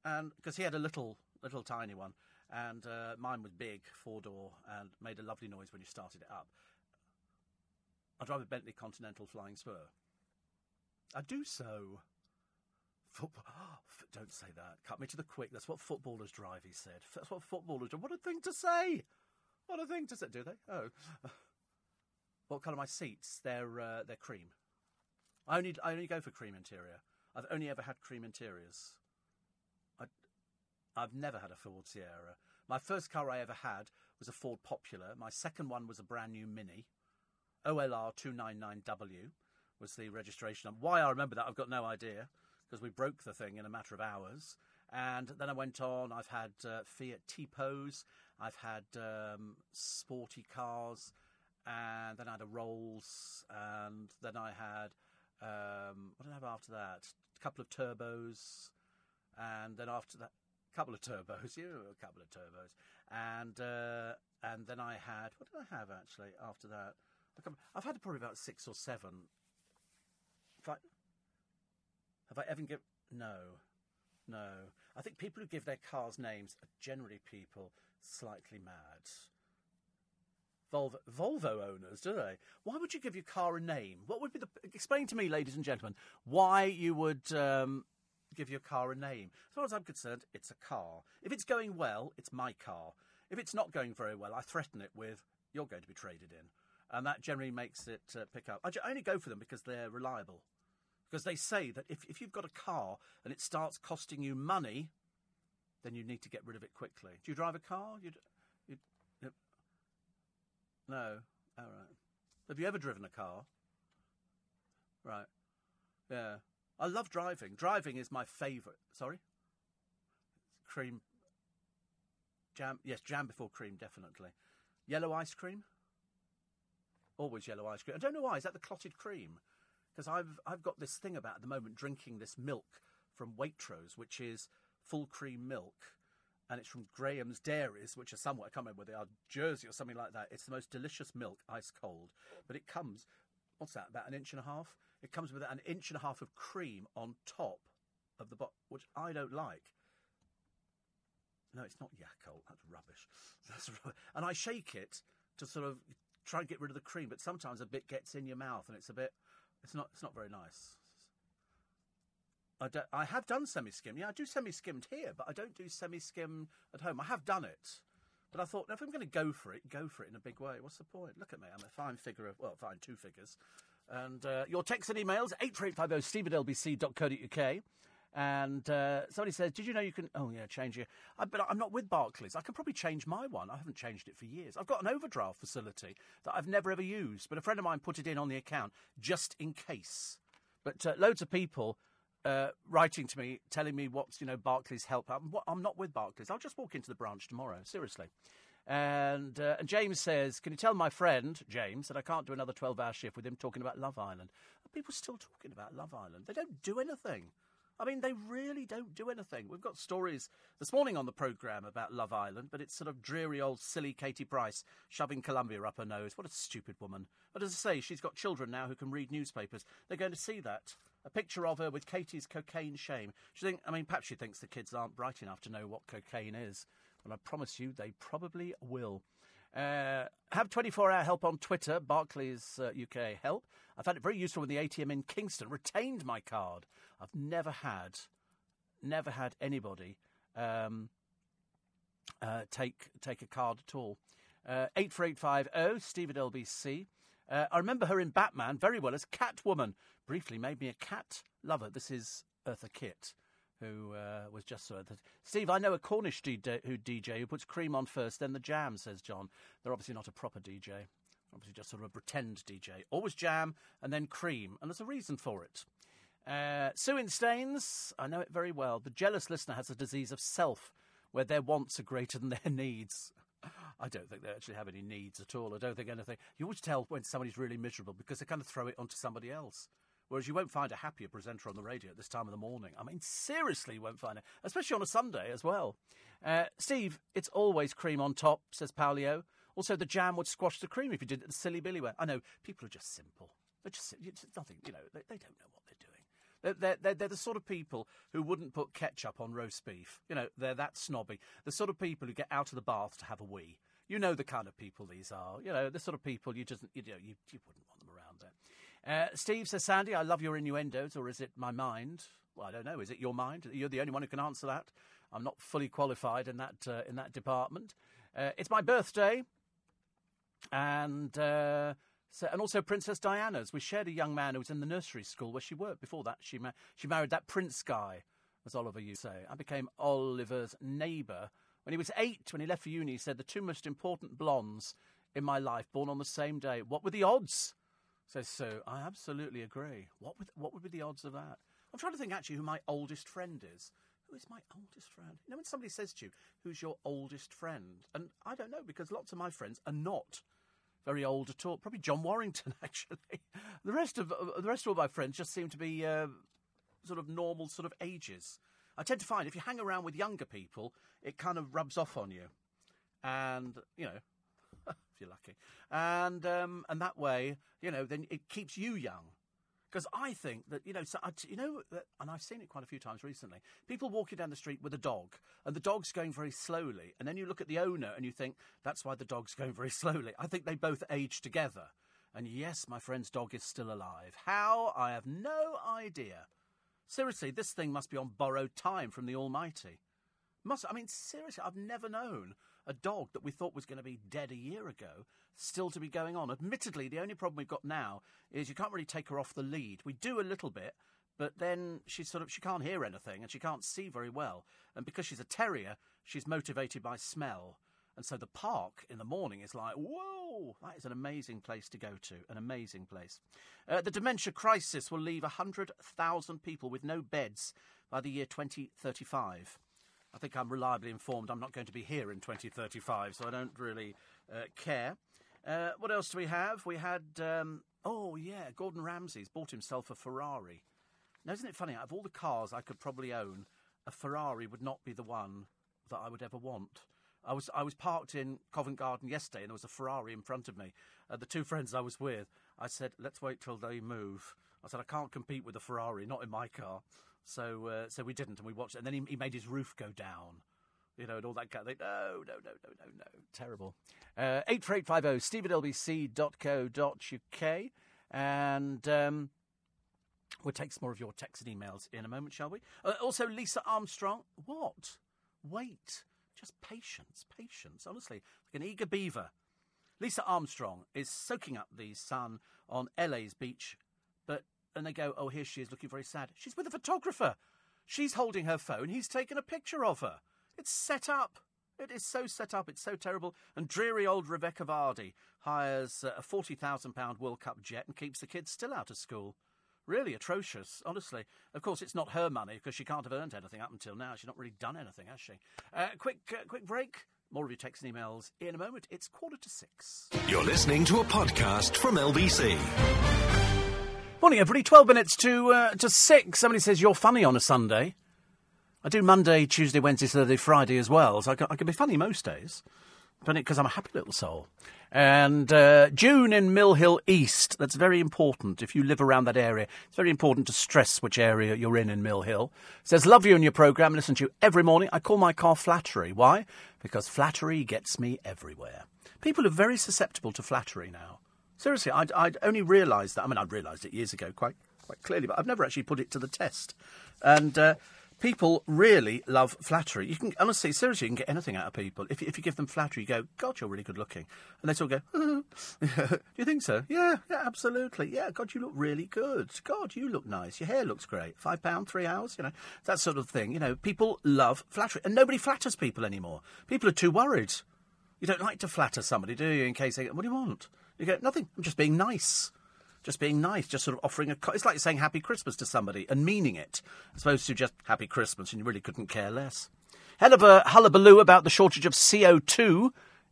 and because he had a little little tiny one, and uh, mine was big, four door, and made a lovely noise when you started it up. I drive a Bentley Continental Flying Spur. I do so. Football. Don't say that. Cut me to the quick. That's what footballers drive, he said. That's what footballers do. What a thing to say! What a thing to say. Do they? Oh. What colour are my seats? They're, uh, they're cream. I only, I only go for cream interior. I've only ever had cream interiors. I, I've never had a Ford Sierra. My first car I ever had was a Ford Popular. My second one was a brand new Mini. OLR 299W was the registration. Why I remember that, I've got no idea because we broke the thing in a matter of hours. And then I went on. I've had uh, Fiat Tipos. I've had um, sporty cars, and then I had a Rolls, and then I had um, what did I have after that? A couple of turbos, and then after that, a couple of turbos. You Yeah, a couple of turbos, and uh, and then I had what did I have actually after that? I've had probably about six or seven. I, have I ever given? No, no. I think people who give their cars names are generally people slightly mad. Volvo, Volvo owners, do they? Why would you give your car a name? What would be the? Explain to me, ladies and gentlemen, why you would um, give your car a name. As far as I'm concerned, it's a car. If it's going well, it's my car. If it's not going very well, I threaten it with, "You're going to be traded in," and that generally makes it uh, pick up. I only go for them because they're reliable. Because they say that if, if you've got a car and it starts costing you money, then you need to get rid of it quickly. Do you drive a car? You, you, you no. All right. Have you ever driven a car? Right. Yeah. I love driving. Driving is my favourite. Sorry? Cream. Jam. Yes, jam before cream, definitely. Yellow ice cream? Always yellow ice cream. I don't know why. Is that the clotted cream? Because I've I've got this thing about at the moment drinking this milk from Waitrose, which is full cream milk, and it's from Graham's Dairies, which are somewhere I can't remember they are, Jersey or something like that. It's the most delicious milk, ice cold, but it comes. What's that? About an inch and a half. It comes with an inch and a half of cream on top of the bottle, which I don't like. No, it's not Yakult. That's rubbish. That's rubbish. And I shake it to sort of try and get rid of the cream, but sometimes a bit gets in your mouth and it's a bit. It's not. It's not very nice. I, do, I have done semi-skim. Yeah, I do semi-skimmed here, but I don't do semi-skim at home. I have done it, but I thought if I'm going to go for it, go for it in a big way. What's the point? Look at me. I'm a fine figure of well, fine two figures. And uh, your texts and emails eight three eight five zero steve at lbc.co.uk. And uh, somebody says, "Did you know you can?" Oh yeah, change your. I, but I'm not with Barclays. I can probably change my one. I haven't changed it for years. I've got an overdraft facility that I've never ever used, but a friend of mine put it in on the account just in case. But uh, loads of people uh, writing to me, telling me what's you know Barclays help. I'm, I'm, not with Barclays. I'll just walk into the branch tomorrow. Seriously. And, uh, and James says, "Can you tell my friend James that I can't do another twelve-hour shift with him talking about Love Island?" Are people still talking about Love Island? They don't do anything. I mean, they really don't do anything. We've got stories this morning on the programme about Love Island, but it's sort of dreary old silly Katie Price shoving Colombia up her nose. What a stupid woman. But as I say, she's got children now who can read newspapers. They're going to see that. A picture of her with Katie's cocaine shame. She think, I mean, perhaps she thinks the kids aren't bright enough to know what cocaine is. But I promise you, they probably will. Uh, have 24 hour help on Twitter, Barclays uh, UK help. I found it very useful when the ATM in Kingston retained my card. I've never had, never had anybody um, uh, take take a card at all. Uh, 84850, Steve at LBC. Uh, I remember her in Batman very well as Catwoman. Briefly made me a cat lover. This is Eartha Kitt who uh, was just sort of. Steve, I know a Cornish DJ who, DJ who puts cream on first, then the jam, says John. They're obviously not a proper DJ. Obviously, just sort of a pretend DJ. Always jam and then cream, and there's a reason for it. Uh, Sue in Staines, I know it very well. The jealous listener has a disease of self, where their wants are greater than their needs. I don't think they actually have any needs at all. I don't think anything. You always tell when somebody's really miserable because they kind of throw it onto somebody else. Whereas you won't find a happier presenter on the radio at this time of the morning. I mean, seriously, you won't find it, especially on a Sunday as well. Uh, Steve, it's always cream on top, says Paulio. Also, the jam would squash the cream if you did it the silly Billy way. I know, people are just simple. They're just it's nothing, you know, they, they don't know what they're doing. They're, they're, they're, the sort of people who wouldn't put ketchup on roast beef. You know, they're that snobby. The sort of people who get out of the bath to have a wee. You know the kind of people these are. You know, the sort of people you just, you know, you, you wouldn't want. Uh, Steve says, Sandy, I love your innuendos, or is it my mind? Well, I don't know. Is it your mind? You're the only one who can answer that. I'm not fully qualified in that, uh, in that department. Uh, it's my birthday, and uh, So, and also Princess Diana's. We shared a young man who was in the nursery school where she worked. Before that, she ma- she married that prince guy, as Oliver to say. I became Oliver's neighbour when he was eight. When he left for uni, he said the two most important blondes in my life, born on the same day. What were the odds? Says so. I absolutely agree. What would what would be the odds of that? I'm trying to think actually who my oldest friend is. Who is my oldest friend? You know, when somebody says to you, "Who's your oldest friend?" and I don't know because lots of my friends are not very old at all. Probably John Warrington, actually. The rest of the rest of all my friends just seem to be uh, sort of normal sort of ages. I tend to find if you hang around with younger people, it kind of rubs off on you, and you know, you're lucky, and um, and that way, you know, then it keeps you young. Because I think that you know, so I, you know, and I've seen it quite a few times recently. People walking down the street with a dog, and the dog's going very slowly, and then you look at the owner and you think that's why the dog's going very slowly. I think they both age together. And yes, my friend's dog is still alive. How? I have no idea. Seriously, this thing must be on borrowed time from the Almighty. Must I mean seriously? I've never known a dog that we thought was going to be dead a year ago still to be going on. Admittedly, the only problem we've got now is you can't really take her off the lead. We do a little bit, but then she's sort of she can't hear anything and she can't see very well. And because she's a terrier, she's motivated by smell. And so the park in the morning is like, whoa, that is an amazing place to go to. An amazing place. Uh, the dementia crisis will leave 100,000 people with no beds by the year 2035. I think I'm reliably informed I'm not going to be here in 2035, so I don't really uh, care. Uh, what else do we have? We had, um, oh yeah, Gordon Ramsay's bought himself a Ferrari. Now, isn't it funny? Out of all the cars I could probably own, a Ferrari would not be the one that I would ever want. I was I was parked in Covent Garden yesterday, and there was a Ferrari in front of me. Uh, the two friends I was with, I said, "Let's wait till they move." I said, "I can't compete with a Ferrari, not in my car." So uh, so we didn't, and we watched. it. And then he, he made his roof go down. You know, and all that kind of thing. No, no, no, no, no, no. Terrible. Uh, 84850 steve at lbc.co.uk. And um, we'll take some more of your texts and emails in a moment, shall we? Uh, also, Lisa Armstrong. What? Wait. Just patience, patience. Honestly, like an eager beaver. Lisa Armstrong is soaking up the sun on LA's beach, and they go, oh, here she is looking very sad. She's with a photographer. She's holding her phone. He's taken a picture of her. It's set up. It is so set up. It's so terrible. And dreary old Rebecca Vardy hires uh, a forty thousand pound World Cup jet and keeps the kids still out of school. Really atrocious, honestly. Of course, it's not her money because she can't have earned anything up until now. She's not really done anything, has she? Uh, quick, uh, quick break. More of your texts and emails in a moment. It's quarter to six. You're listening to a podcast from LBC. Morning, everybody. Twelve minutes to uh, to six. Somebody says you're funny on a Sunday. I do Monday, Tuesday, Wednesday, Thursday, Friday as well, so I can, I can be funny most days. Funny because I'm a happy little soul. And uh, June in Mill Hill East. That's very important. If you live around that area, it's very important to stress which area you're in in Mill Hill. Says, love you and your programme. Listen to you every morning. I call my car flattery. Why? Because flattery gets me everywhere. People are very susceptible to flattery now. Seriously, I'd, I'd only realised that. I mean, I'd realised it years ago quite quite clearly, but I've never actually put it to the test. And uh, people really love flattery. You can honestly, seriously, you can get anything out of people if if you give them flattery. You go, God, you're really good looking, and they sort of go, Do you think so? Yeah, yeah, absolutely. Yeah, God, you look really good. God, you look nice. Your hair looks great. Five pound, three hours. You know that sort of thing. You know, people love flattery, and nobody flatters people anymore. People are too worried. You don't like to flatter somebody, do you? In case they, what do you want? You go, nothing. I'm just being nice. Just being nice, just sort of offering a. co- It's like saying Happy Christmas to somebody and meaning it, as opposed to just Happy Christmas and you really couldn't care less. Hell of a hullabaloo about the shortage of CO2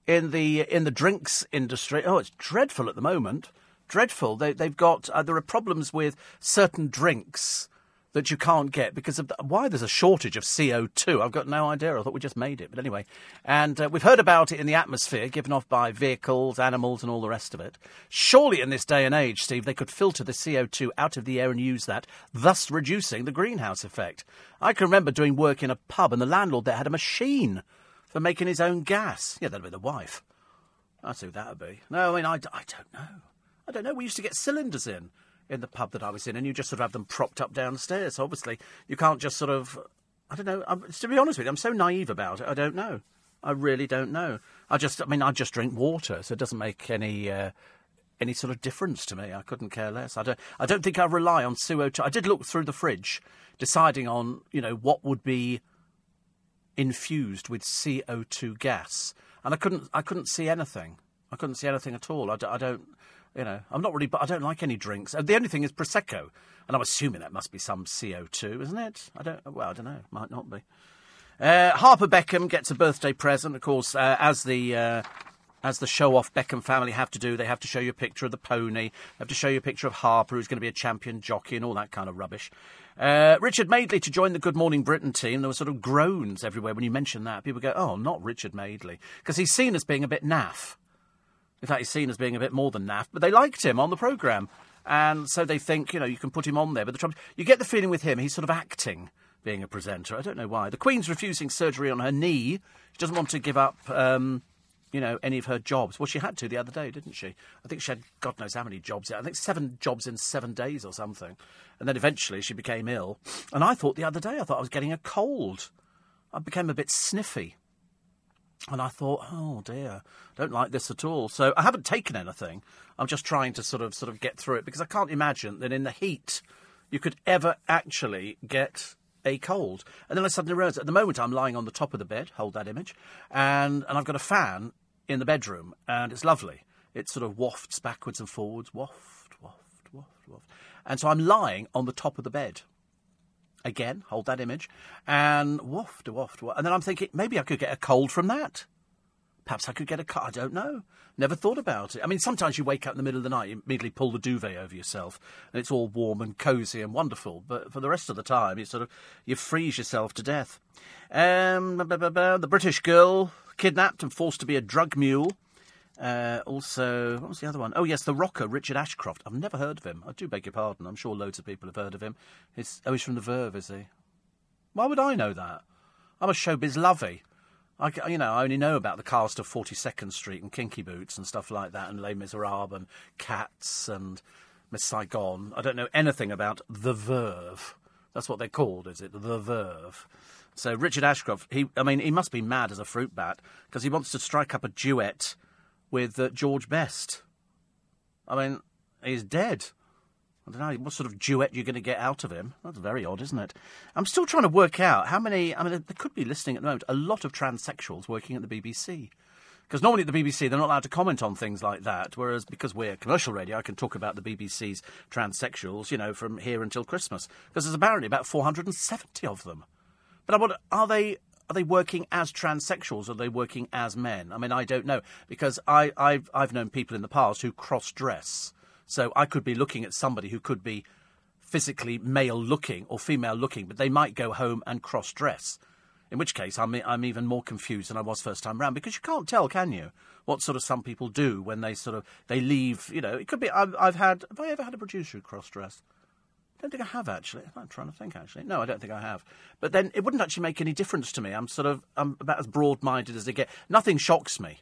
in the in the drinks industry. Oh, it's dreadful at the moment. Dreadful. They, they've got uh, there are problems with certain drinks that you can't get because of the, why there's a shortage of CO2. I've got no idea. I thought we just made it, but anyway. And uh, we've heard about it in the atmosphere given off by vehicles, animals, and all the rest of it. Surely, in this day and age, Steve, they could filter the CO2 out of the air and use that, thus reducing the greenhouse effect. I can remember doing work in a pub, and the landlord there had a machine for making his own gas. Yeah, that'd be the wife. That's who that would be. No, I mean, I, I don't know. I don't know. We used to get cylinders in in the pub that I was in, and you just sort of have them propped up downstairs. Obviously, you can't just sort of. I don't know. I'm, to be honest with you, I'm so naive about it. I don't know. I really don't know. I just, I mean, I just drink water, so it doesn't make any. Uh, any sort of difference to me. I couldn't care less. I don't. I don't think I rely on CO2. I did look through the fridge, deciding on you know what would be infused with CO2 gas, and I couldn't. I couldn't see anything. I couldn't see anything at all. I, d- I don't. You know, I'm not really. But I don't like any drinks. Uh, The only thing is prosecco, and I'm assuming that must be some CO2, isn't it? I don't. Well, I don't know. Might not be. Uh, Harper Beckham gets a birthday present, of course, uh, as the uh, as the show off Beckham family have to do. They have to show you a picture of the pony, they have to show you a picture of Harper, who's going to be a champion jockey, and all that kind of rubbish. Uh, Richard Madeley to join the Good Morning Britain team. There were sort of groans everywhere when you mentioned that. People go, "Oh, not Richard Madeley," because he's seen as being a bit naff. In fact, he's seen as being a bit more than naff, but they liked him on the programme. And so they think, you know, you can put him on there. But the trouble, you get the feeling with him, he's sort of acting being a presenter. I don't know why. The Queen's refusing surgery on her knee. She doesn't want to give up, um, you know, any of her jobs. Well, she had to the other day, didn't she? I think she had God knows how many jobs. I think seven jobs in seven days or something. And then eventually she became ill. And I thought the other day, I thought I was getting a cold. I became a bit sniffy. And I thought, oh dear, don't like this at all. So I haven't taken anything. I'm just trying to sort of sort of get through it because I can't imagine that in the heat you could ever actually get a cold. And then I suddenly realised at the moment I'm lying on the top of the bed, hold that image, and, and I've got a fan in the bedroom, and it's lovely. It sort of wafts backwards and forwards, waft, waft, waft, waft. And so I'm lying on the top of the bed. Again, hold that image, and waft, waft, waft. And then I'm thinking, maybe I could get a cold from that. Perhaps I could get a cut. I don't know. Never thought about it. I mean, sometimes you wake up in the middle of the night, you immediately pull the duvet over yourself, and it's all warm and cosy and wonderful. But for the rest of the time, you sort of you freeze yourself to death. Um, the British girl kidnapped and forced to be a drug mule. Uh, also, what was the other one? Oh, yes, the rocker, Richard Ashcroft. I've never heard of him. I do beg your pardon. I'm sure loads of people have heard of him. He's, oh, he's from the Verve, is he? Why would I know that? I'm a showbiz lovey. I, you know, I only know about the cast of 42nd Street and Kinky Boots and stuff like that, and Les Miserables and Cats and Miss Saigon. I don't know anything about The Verve. That's what they're called, is it? The Verve. So Richard Ashcroft, he, I mean, he must be mad as a fruit bat because he wants to strike up a duet with uh, George Best. I mean, he's dead. I don't know what sort of duet you're going to get out of him. That's very odd, isn't it? I'm still trying to work out how many. I mean, there could be listening at the moment a lot of transsexuals working at the BBC. Because normally at the BBC they're not allowed to comment on things like that, whereas because we're commercial radio, I can talk about the BBC's transsexuals, you know, from here until Christmas. Because there's apparently about 470 of them. But I wonder, are they are they working as transsexuals or are they working as men? I mean, I don't know because I, I've I've known people in the past who cross dress, so I could be looking at somebody who could be physically male looking or female looking, but they might go home and cross dress. In which case, I'm I'm even more confused than I was first time round because you can't tell, can you? What sort of some people do when they sort of they leave. You know, it could be. I've, I've had. Have I ever had a producer cross dressed? I don't think I have actually. I'm trying to think actually. No, I don't think I have. But then it wouldn't actually make any difference to me. I'm sort of I'm about as broad-minded as they get. Nothing shocks me.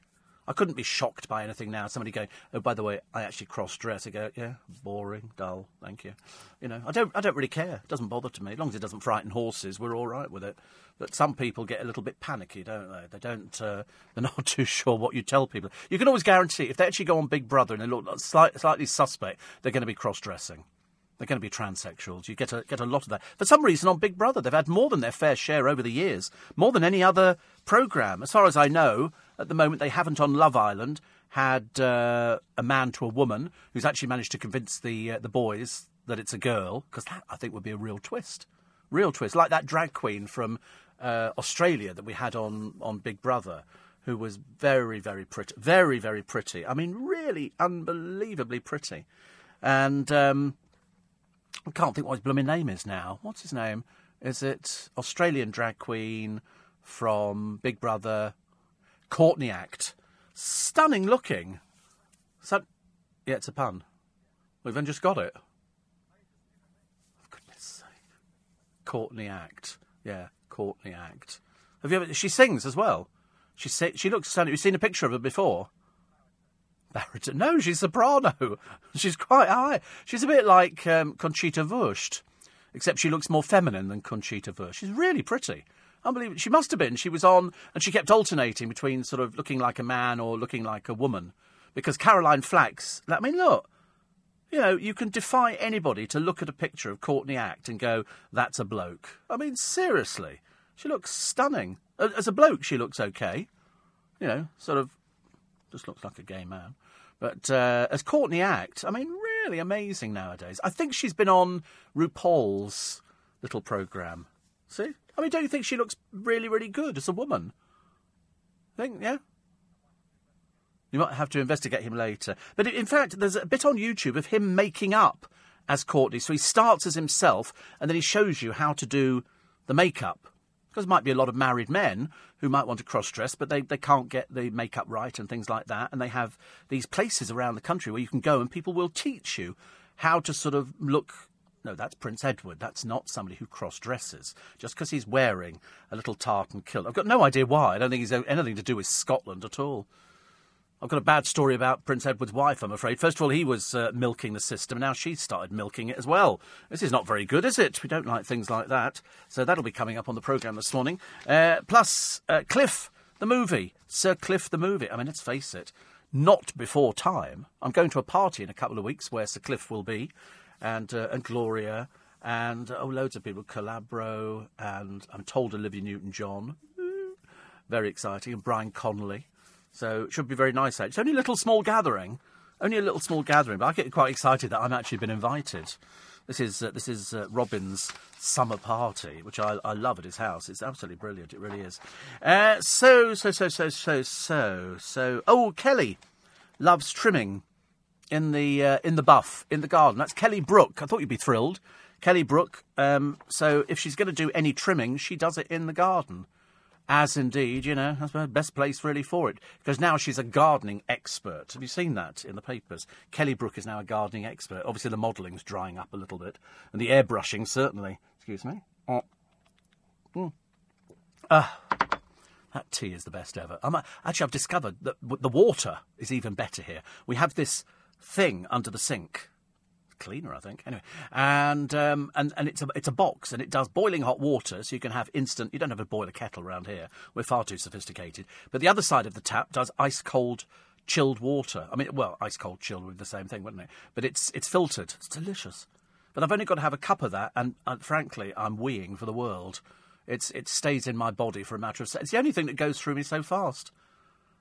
I couldn't be shocked by anything now. Somebody going, oh, by the way, I actually cross-dress. I go, yeah, boring, dull, thank you. You know, I don't, I don't really care. It doesn't bother to me. As long as it doesn't frighten horses, we're all right with it. But some people get a little bit panicky, don't they? They don't, uh, they're not too sure what you tell people. You can always guarantee, if they actually go on Big Brother and they look slight, slightly suspect, they're going to be cross-dressing. They're going to be transsexuals. You get a, get a lot of that. For some reason, on Big Brother, they've had more than their fair share over the years, more than any other programme. As far as I know, at the moment, they haven't on Love Island had uh, a man to a woman who's actually managed to convince the uh, the boys that it's a girl, because that, I think, would be a real twist. Real twist. Like that drag queen from uh, Australia that we had on, on Big Brother who was very, very pretty. Very, very pretty. I mean, really unbelievably pretty. And um, I can't think what his blooming name is now. What's his name? Is it Australian drag queen from Big Brother? Courtney Act. Stunning looking. So, yeah, it's a pun. We've then just got it. For goodness sake. Courtney Act. Yeah, Courtney Act. Have you ever? She sings as well. She she looks stunning. You've seen a picture of her before. Baritone. No, she's soprano. She's quite high. She's a bit like um, Conchita Wurst, except she looks more feminine than Conchita Wurst. She's really pretty. Unbelievable. She must have been. She was on, and she kept alternating between sort of looking like a man or looking like a woman. because Caroline Flack. I mean, look, you know, you can defy anybody to look at a picture of Courtney Act and go, "That's a bloke." I mean, seriously, she looks stunning. As a bloke, she looks okay. You know, sort of, just looks like a gay man. But uh, as Courtney Act, I mean, really amazing nowadays. I think she's been on RuPaul's little program. See? I mean, don't you think she looks really, really good as a woman? I think, yeah? You might have to investigate him later. But in fact, there's a bit on YouTube of him making up as Courtney. So he starts as himself, and then he shows you how to do the makeup. Because there might be a lot of married men who might want to cross dress, but they, they can't get the makeup right and things like that. And they have these places around the country where you can go and people will teach you how to sort of look no, that's Prince Edward. That's not somebody who cross dresses. Just because he's wearing a little tartan kilt. I've got no idea why. I don't think he's anything to do with Scotland at all. I've got a bad story about Prince Edward's wife, I'm afraid. First of all, he was uh, milking the system, now she's started milking it as well. This is not very good, is it? We don't like things like that. So that'll be coming up on the programme this morning. Uh, plus, uh, Cliff, the movie. Sir Cliff, the movie. I mean, let's face it, not before time. I'm going to a party in a couple of weeks where Sir Cliff will be and uh, and Gloria and oh, loads of people, Calabro and I'm told Olivia Newton-John, very exciting, and Brian Conley. So it should be very nice. It's only a little small gathering, only a little small gathering, but I get quite excited that I'm actually been invited. This is uh, this is uh, Robin's summer party, which I, I love at his house. It's absolutely brilliant. It really is. Uh, so so so so so so so. Oh, Kelly loves trimming in the uh, in the buff in the garden. That's Kelly Brook. I thought you'd be thrilled, Kelly Brook. Um, so if she's going to do any trimming, she does it in the garden. As indeed, you know, that's the best place really for it. Because now she's a gardening expert. Have you seen that in the papers? Kelly Brook is now a gardening expert. Obviously, the modelling's drying up a little bit, and the airbrushing certainly. Excuse me. Oh. Mm. Ah, that tea is the best ever. I'm, actually, I've discovered that the water is even better here. We have this thing under the sink. Cleaner, I think. Anyway, and um, and and it's a it's a box, and it does boiling hot water, so you can have instant. You don't have to boil a kettle around here. We're far too sophisticated. But the other side of the tap does ice cold chilled water. I mean, well, ice cold chilled would be the same thing, wouldn't it? But it's it's filtered. It's delicious. But I've only got to have a cup of that, and, and frankly, I'm weeing for the world. It's it stays in my body for a matter of. It's the only thing that goes through me so fast.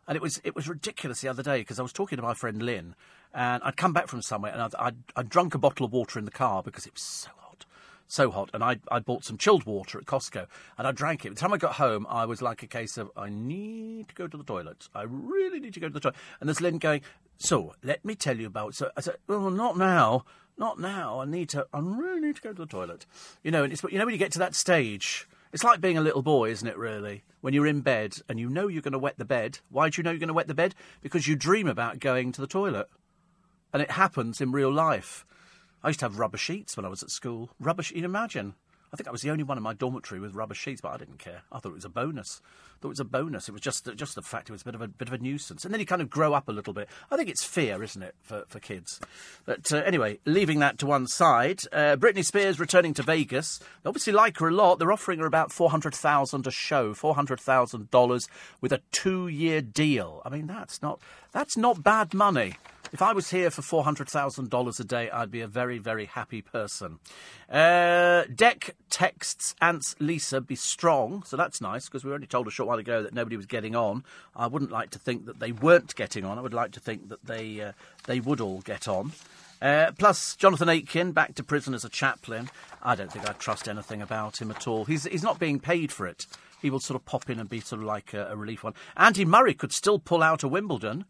And it was it was ridiculous the other day because I was talking to my friend Lynn, and I'd come back from somewhere and I'd, I'd, I'd, drunk a bottle of water in the car because it was so hot, so hot. And I I bought some chilled water at Costco and I drank it. By the time I got home, I was like a case of I need to go to the toilet. I really need to go to the toilet. And there's Lynn going, so let me tell you about. So I said, well, not now, not now. I need to. I really need to go to the toilet. You know, and it's you know when you get to that stage. It's like being a little boy, isn't it, really? When you're in bed and you know you're going to wet the bed. Why do you know you're going to wet the bed? Because you dream about going to the toilet and it happens in real life. I used to have rubber sheets when I was at school. Rubber, you can imagine. I think I was the only one in my dormitory with rubber sheets, but I didn't care. I thought it was a bonus. I thought it was a bonus. It was just just the fact it was a bit of a bit of a nuisance. And then you kind of grow up a little bit. I think it's fear, isn't it, for, for kids? But uh, anyway, leaving that to one side, uh, Britney Spears returning to Vegas. They obviously like her a lot. They're offering her about four hundred thousand a show, four hundred thousand dollars with a two year deal. I mean, that's not that's not bad money. If I was here for $400,000 a day, I'd be a very, very happy person. Uh, Dec texts Ant's Lisa be strong, so that's nice because we were only told a short while ago that nobody was getting on. I wouldn't like to think that they weren't getting on. I would like to think that they uh, they would all get on. Uh, plus, Jonathan Aitken back to prison as a chaplain. I don't think I trust anything about him at all. He's he's not being paid for it. He will sort of pop in and be sort of like a, a relief one. Andy Murray could still pull out a Wimbledon.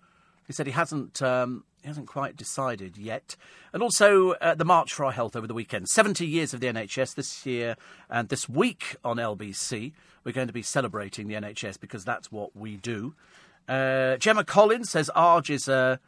He said he hasn't um, he hasn't quite decided yet. And also uh, the March for Our Health over the weekend. 70 years of the NHS this year and this week on LBC. We're going to be celebrating the NHS because that's what we do. Uh, Gemma Collins says Arg is a,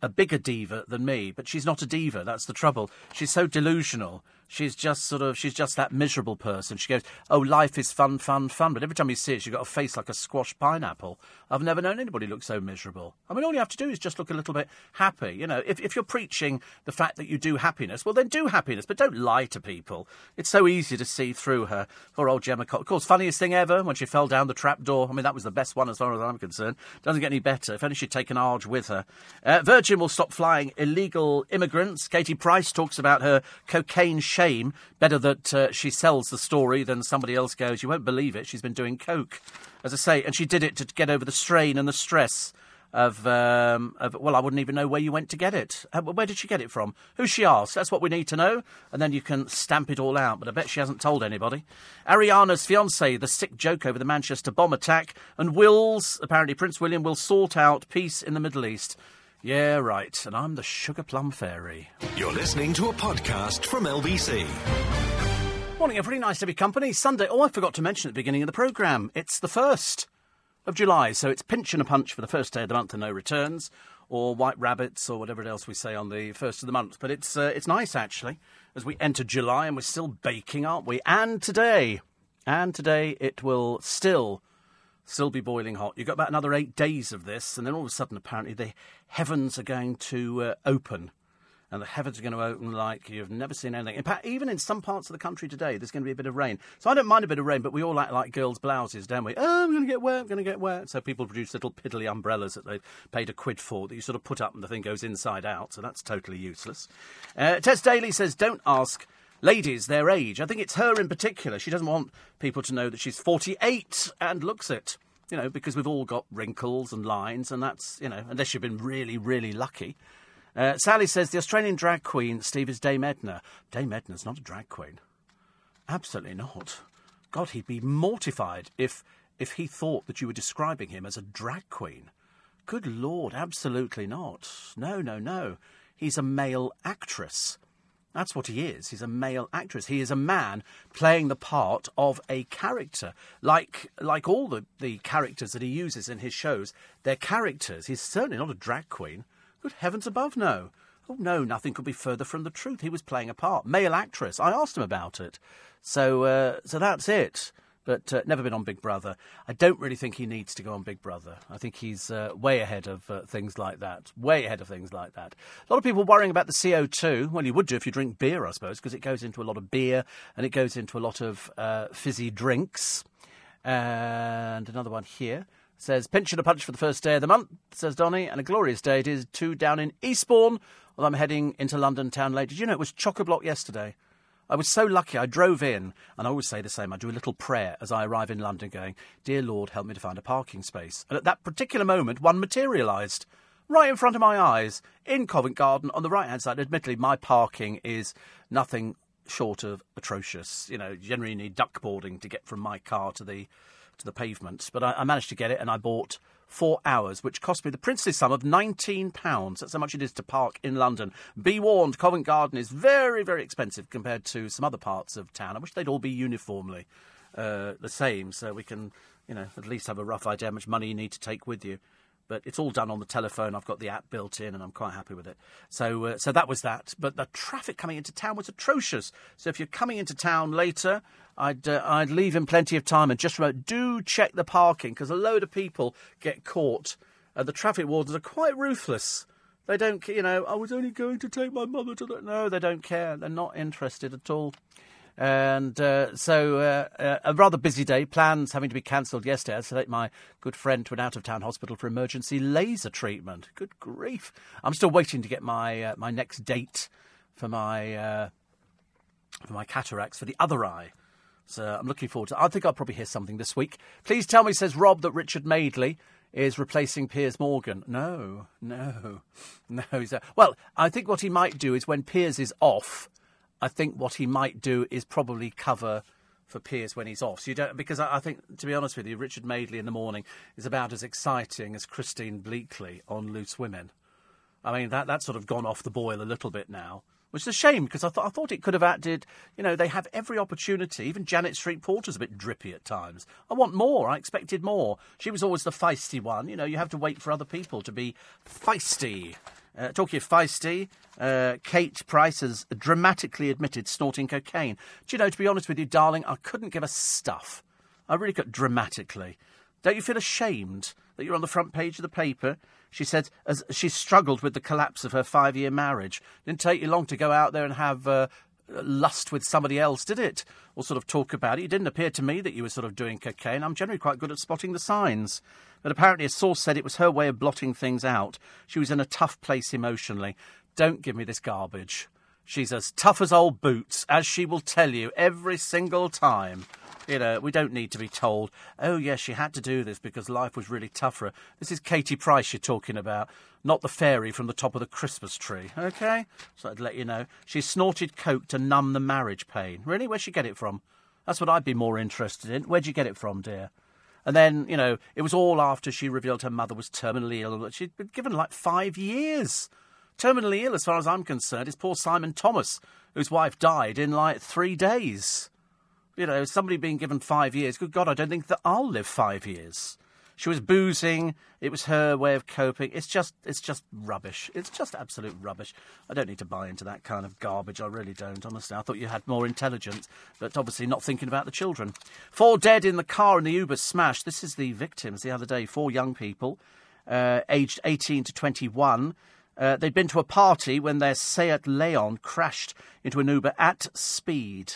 a bigger diva than me, but she's not a diva. That's the trouble. She's so delusional. She's just sort of, she's just that miserable person. She goes, oh, life is fun, fun, fun. But every time you see her, she's got a face like a squashed pineapple. I've never known anybody look so miserable. I mean, all you have to do is just look a little bit happy. You know, if, if you're preaching the fact that you do happiness, well, then do happiness, but don't lie to people. It's so easy to see through her. Poor old Gemma Of course, funniest thing ever when she fell down the trap door. I mean, that was the best one as far as I'm concerned. Doesn't get any better. If only she'd taken Arg with her. Uh, Virgin will stop flying illegal immigrants. Katie Price talks about her cocaine shame. Better that uh, she sells the story than somebody else goes, you won't believe it, she's been doing coke. As I say, and she did it to get over the strain and the stress of, um, of, well, I wouldn't even know where you went to get it. Uh, where did she get it from? Who she asked? That's what we need to know, and then you can stamp it all out. But I bet she hasn't told anybody. Ariana's fiance, the sick joke over the Manchester bomb attack, and Will's apparently Prince William will sort out peace in the Middle East. Yeah, right. And I'm the sugar plum fairy. You're listening to a podcast from LBC. Morning, everybody. Nice to be company. Sunday. Oh, I forgot to mention at the beginning of the programme. It's the first of July, so it's pinch and a punch for the first day of the month and no returns, or white rabbits, or whatever else we say on the first of the month. But it's uh, it's nice actually as we enter July and we're still baking, aren't we? And today, and today it will still still be boiling hot. You've got about another eight days of this, and then all of a sudden, apparently, the heavens are going to uh, open and the heavens are going to open like you've never seen anything. In fact, even in some parts of the country today, there's going to be a bit of rain. So I don't mind a bit of rain, but we all like like girls' blouses, don't we? Oh, I'm going to get wet, I'm going to get wet. So people produce little piddly umbrellas that they've paid a quid for that you sort of put up and the thing goes inside out. So that's totally useless. Uh, Tess Daly says, don't ask ladies their age. I think it's her in particular. She doesn't want people to know that she's 48 and looks it. You know, because we've all got wrinkles and lines, and that's, you know, unless you've been really, really lucky. Uh, Sally says the Australian drag queen, Steve, is Dame Edna. Dame Edna's not a drag queen. Absolutely not. God, he'd be mortified if if he thought that you were describing him as a drag queen. Good Lord, absolutely not. No, no, no. He's a male actress. That's what he is. He's a male actress. He is a man playing the part of a character. Like like all the, the characters that he uses in his shows, they're characters. He's certainly not a drag queen. Good heavens above, no. Oh, no, nothing could be further from the truth. He was playing a part. Male actress. I asked him about it. So, uh, so that's it. But uh, never been on Big Brother. I don't really think he needs to go on Big Brother. I think he's uh, way ahead of uh, things like that. Way ahead of things like that. A lot of people worrying about the CO2. Well, you would do if you drink beer, I suppose, because it goes into a lot of beer and it goes into a lot of uh, fizzy drinks. And another one here. Says, pinch and a punch for the first day of the month, says Donny, and a glorious day it is, two down in Eastbourne. Well, I'm heading into London town late. Did you know it was chock a block yesterday? I was so lucky. I drove in, and I always say the same. I do a little prayer as I arrive in London, going, Dear Lord, help me to find a parking space. And at that particular moment, one materialised right in front of my eyes in Covent Garden on the right hand side. Admittedly, my parking is nothing short of atrocious. You know, generally need duckboarding to get from my car to the to the pavement. But I, I managed to get it, and I bought four hours, which cost me the princely sum of £19. That's how much it is to park in London. Be warned, Covent Garden is very, very expensive compared to some other parts of town. I wish they'd all be uniformly uh, the same so we can, you know, at least have a rough idea how much money you need to take with you but it's all done on the telephone. I've got the app built in, and I'm quite happy with it. So, uh, so that was that. But the traffic coming into town was atrocious. So, if you're coming into town later, I'd uh, I'd leave him plenty of time and just about do check the parking because a load of people get caught. Uh, the traffic wardens are quite ruthless. They don't, you know, I was only going to take my mother to the. No, they don't care. They're not interested at all. And uh, so, uh, uh, a rather busy day. Plans having to be cancelled yesterday. I had to take my good friend to an out of town hospital for emergency laser treatment. Good grief. I'm still waiting to get my, uh, my next date for my, uh, for my cataracts for the other eye. So I'm looking forward to I think I'll probably hear something this week. Please tell me, says Rob, that Richard Madeley is replacing Piers Morgan. No, no, no. Well, I think what he might do is when Piers is off I think what he might do is probably cover for Piers when he's off. So you don't because I, I, think, to be honest with you, Richard Madeley in the morning is about as exciting as Christine Bleakley on Loose Women. I mean that that's sort of gone off the boil a little bit now, which is a shame because I thought I thought it could have acted. You know, they have every opportunity. Even Janet Street Porter's a bit drippy at times. I want more. I expected more. She was always the feisty one. You know, you have to wait for other people to be feisty. Uh, talking of feisty, uh, Kate Price has dramatically admitted snorting cocaine. Do you know, to be honest with you, darling, I couldn't give a stuff. I really could dramatically. Don't you feel ashamed that you're on the front page of the paper? She said as she struggled with the collapse of her five year marriage. Didn't take you long to go out there and have uh, lust with somebody else, did it? Or sort of talk about it. It didn't appear to me that you were sort of doing cocaine. I'm generally quite good at spotting the signs. But apparently, a source said it was her way of blotting things out. She was in a tough place emotionally. Don't give me this garbage. She's as tough as old boots, as she will tell you every single time. You know, we don't need to be told, oh, yes, she had to do this because life was really tough for her. This is Katie Price you're talking about, not the fairy from the top of the Christmas tree, okay? So I'd let you know. She snorted coke to numb the marriage pain. Really? Where'd she get it from? That's what I'd be more interested in. Where'd you get it from, dear? And then, you know, it was all after she revealed her mother was terminally ill. She'd been given like five years. Terminally ill, as far as I'm concerned, is poor Simon Thomas, whose wife died in like three days. You know, somebody being given five years. Good God, I don't think that I'll live five years. She was boozing. It was her way of coping. It's just, it's just rubbish. It's just absolute rubbish. I don't need to buy into that kind of garbage. I really don't. Honestly, I thought you had more intelligence, but obviously not thinking about the children. Four dead in the car in the Uber smash. This is the victims the other day. Four young people, uh, aged 18 to 21. Uh, they'd been to a party when their Seat Leon crashed into an Uber at speed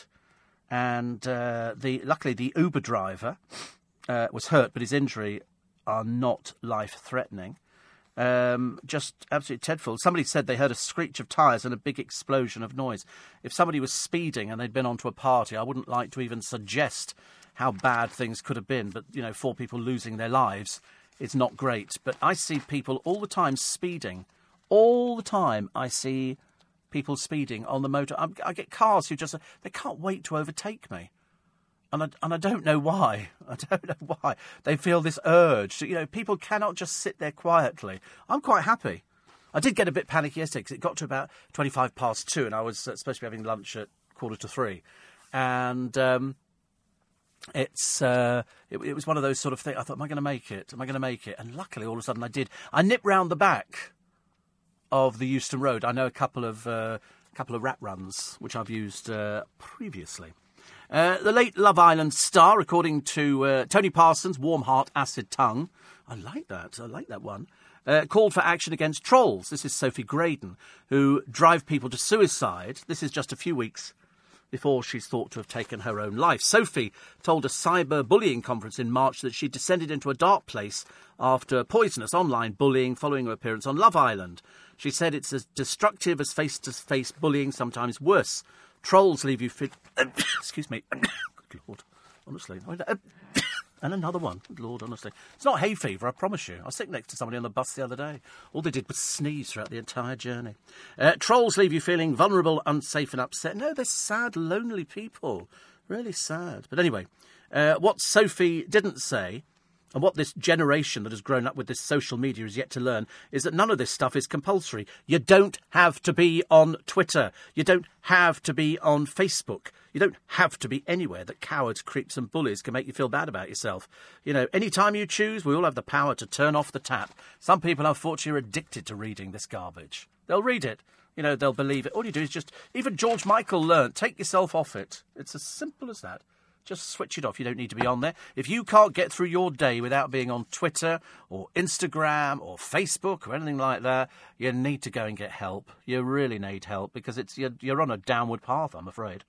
and uh, the luckily the Uber driver uh, was hurt, but his injury are not life threatening. Um, just absolutely dreadful. Somebody said they heard a screech of tyres and a big explosion of noise. If somebody was speeding and they'd been onto a party, I wouldn't like to even suggest how bad things could have been. But you know, four people losing their lives is not great. But I see people all the time speeding. All the time, I see people speeding on the motor. I, I get cars who just they can't wait to overtake me. And I, and I don't know why. I don't know why. They feel this urge. You know, people cannot just sit there quietly. I'm quite happy. I did get a bit panicky yesterday because it got to about 25 past two and I was uh, supposed to be having lunch at quarter to three. And um, it's uh, it, it, was one of those sort of things. I thought, am I going to make it? Am I going to make it? And luckily, all of a sudden, I did. I nipped round the back of the Euston Road. I know a couple of uh, couple of rat runs which I've used uh, previously. Uh, the late Love Island star, according to uh, Tony Parsons, warm heart, acid tongue. I like that. I like that one. Uh, called for action against trolls. This is Sophie Gradon, who drive people to suicide. This is just a few weeks before she's thought to have taken her own life. Sophie told a cyber bullying conference in March that she descended into a dark place after poisonous online bullying following her appearance on Love Island. She said it's as destructive as face to face bullying, sometimes worse. Trolls leave you. Fi- Excuse me. Good Lord. Honestly. And another one. Good Lord, honestly. It's not hay fever, I promise you. I was sitting next to somebody on the bus the other day. All they did was sneeze throughout the entire journey. Uh, trolls leave you feeling vulnerable, unsafe, and upset. No, they're sad, lonely people. Really sad. But anyway, uh, what Sophie didn't say and what this generation that has grown up with this social media is yet to learn is that none of this stuff is compulsory. You don't have to be on Twitter. You don't have to be on Facebook. You don't have to be anywhere that cowards, creeps, and bullies can make you feel bad about yourself. You know, any time you choose, we all have the power to turn off the tap. Some people, unfortunately, are addicted to reading this garbage. They'll read it. You know, they'll believe it. All you do is just, even George Michael learnt, take yourself off it. It's as simple as that. Just switch it off. You don't need to be on there. If you can't get through your day without being on Twitter or Instagram or Facebook or anything like that, you need to go and get help. You really need help because it's you're, you're on a downward path, I'm afraid.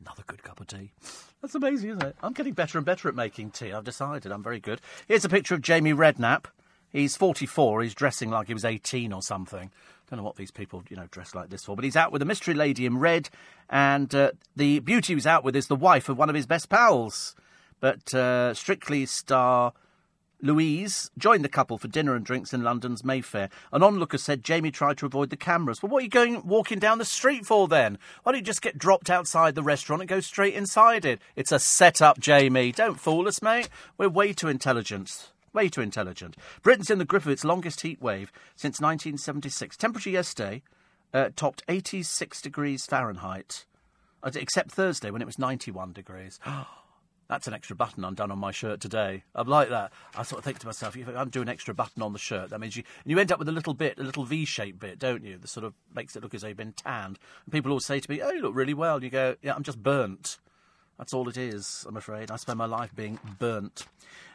Another good cup of tea. That's amazing, isn't it? I'm getting better and better at making tea. I've decided I'm very good. Here's a picture of Jamie Redknapp. He's 44. He's dressing like he was 18 or something. Don't know what these people, you know, dress like this for. But he's out with a mystery lady in red, and uh, the beauty he's out with is the wife of one of his best pals. But uh, Strictly star Louise joined the couple for dinner and drinks in London's Mayfair. An onlooker said Jamie tried to avoid the cameras. Well, what are you going walking down the street for then? Why don't you just get dropped outside the restaurant and go straight inside it? It's a set-up, Jamie. Don't fool us, mate. We're way too intelligent. Way too intelligent. Britain's in the grip of its longest heat wave since 1976. Temperature yesterday uh, topped 86 degrees Fahrenheit, uh, except Thursday when it was 91 degrees. That's an extra button undone on my shirt today. I'm like that. I sort of think to myself, if I'm doing an extra button on the shirt, that means you and you end up with a little bit, a little V-shaped bit, don't you? That sort of makes it look as though you've been tanned. And people always say to me, "Oh, you look really well." And you go, "Yeah, I'm just burnt." That's all it is, I'm afraid. I spend my life being burnt.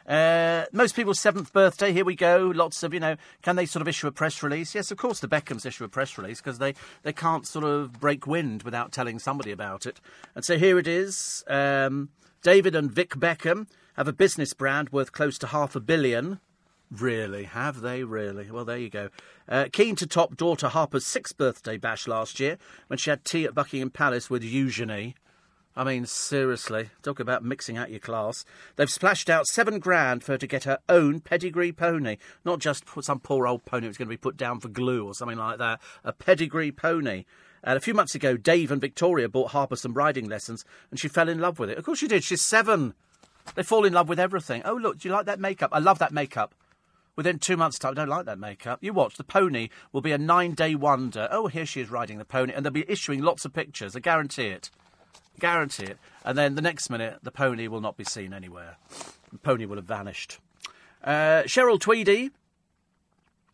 Uh, most people's seventh birthday, here we go. Lots of, you know, can they sort of issue a press release? Yes, of course, the Beckhams issue a press release because they, they can't sort of break wind without telling somebody about it. And so here it is. Um, David and Vic Beckham have a business brand worth close to half a billion. Really? Have they really? Well, there you go. Uh, keen to top daughter Harper's sixth birthday bash last year when she had tea at Buckingham Palace with Eugenie. I mean, seriously, talk about mixing out your class. They've splashed out seven grand for her to get her own pedigree pony. Not just some poor old pony that's going to be put down for glue or something like that. A pedigree pony. And a few months ago, Dave and Victoria bought Harper some riding lessons, and she fell in love with it. Of course she did. She's seven. They fall in love with everything. Oh, look, do you like that makeup? I love that makeup. Within two months' time, I don't like that makeup. You watch, the pony will be a nine day wonder. Oh, here she is riding the pony, and they'll be issuing lots of pictures. I guarantee it. Guarantee it. And then the next minute, the pony will not be seen anywhere. The pony will have vanished. Uh, Cheryl Tweedy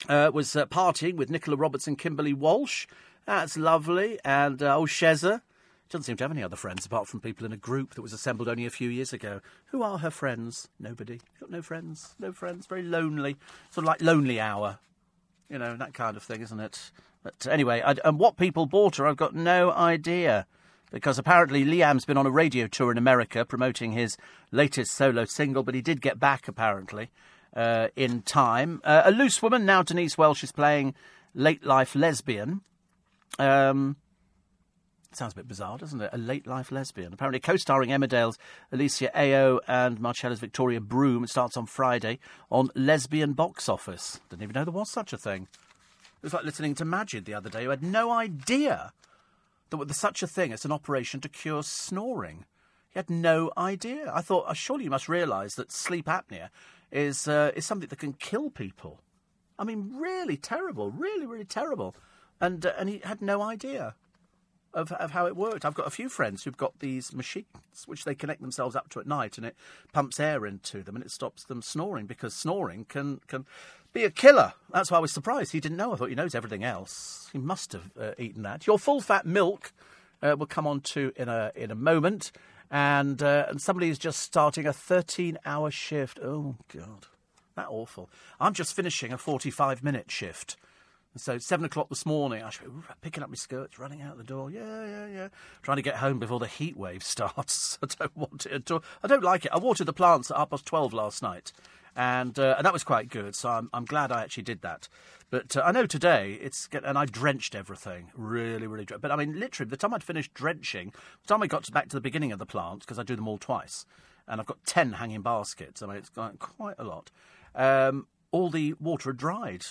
uh, was uh, partying with Nicola Roberts and Kimberly Walsh. That's lovely. And uh, old Shezza doesn't seem to have any other friends apart from people in a group that was assembled only a few years ago. Who are her friends? Nobody. Got no friends. No friends. Very lonely. Sort of like Lonely Hour. You know, that kind of thing, isn't it? But anyway, I, and what people bought her, I've got no idea because apparently Liam's been on a radio tour in America promoting his latest solo single, but he did get back apparently uh, in time. Uh, a loose woman now. Denise Welch is playing late life lesbian. Um, sounds a bit bizarre, doesn't it? A late life lesbian. Apparently, co-starring Emmerdale's Alicya Eyo and Marcella's Victoria Broom. It starts on Friday on Lesbian Box Office. Didn't even know there was such a thing. It was like listening to Maajid the other day, who had no idea that there's such a thing as an operation to cure snoring. He had no idea. I thought, oh, surely you must realise that sleep apnea is uh, is something that can kill people. I mean, really terrible, really, really terrible. And uh, and he had no idea of of how it worked. I've got a few friends who've got these machines which they connect themselves up to at night, and it pumps air into them, and it stops them snoring because snoring can can be a killer. That's why I was surprised. He didn't know. I thought he knows everything else. He must have uh, eaten that. Your full fat milk uh, we'll come on to in a in a moment, and uh, and somebody is just starting a 13 hour shift. Oh God, that awful. I'm just finishing a 45 minute shift. So seven o'clock this morning, I should be picking up my skirts, running out the door. Yeah, yeah, yeah. Trying to get home before the heat wave starts. I don't want it at all. I don't like it. I watered the plants at half past twelve last night, and uh, and that was quite good. So I'm I'm glad I actually did that. But uh, I know today it's and I drenched everything really really. But I mean, literally, the time I'd finished drenching, the time I got back to the beginning of the plant because I do them all twice, and I've got ten hanging baskets. I mean, it's quite a lot. Um, all the water had dried.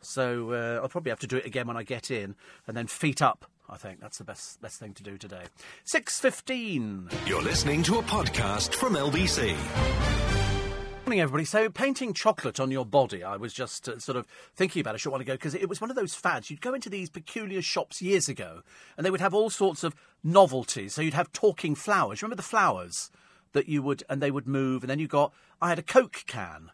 So uh, I'll probably have to do it again when I get in, and then feet up I think that's the best best thing to do today. Six fifteen. You're listening to a podcast from LBC. Morning, everybody. So, painting chocolate on your body, I was just uh, sort of thinking about a short while ago because it was one of those fads. You'd go into these peculiar shops years ago and they would have all sorts of novelties. So, you'd have talking flowers. Remember the flowers that you would, and they would move. And then you got, I had a Coke can,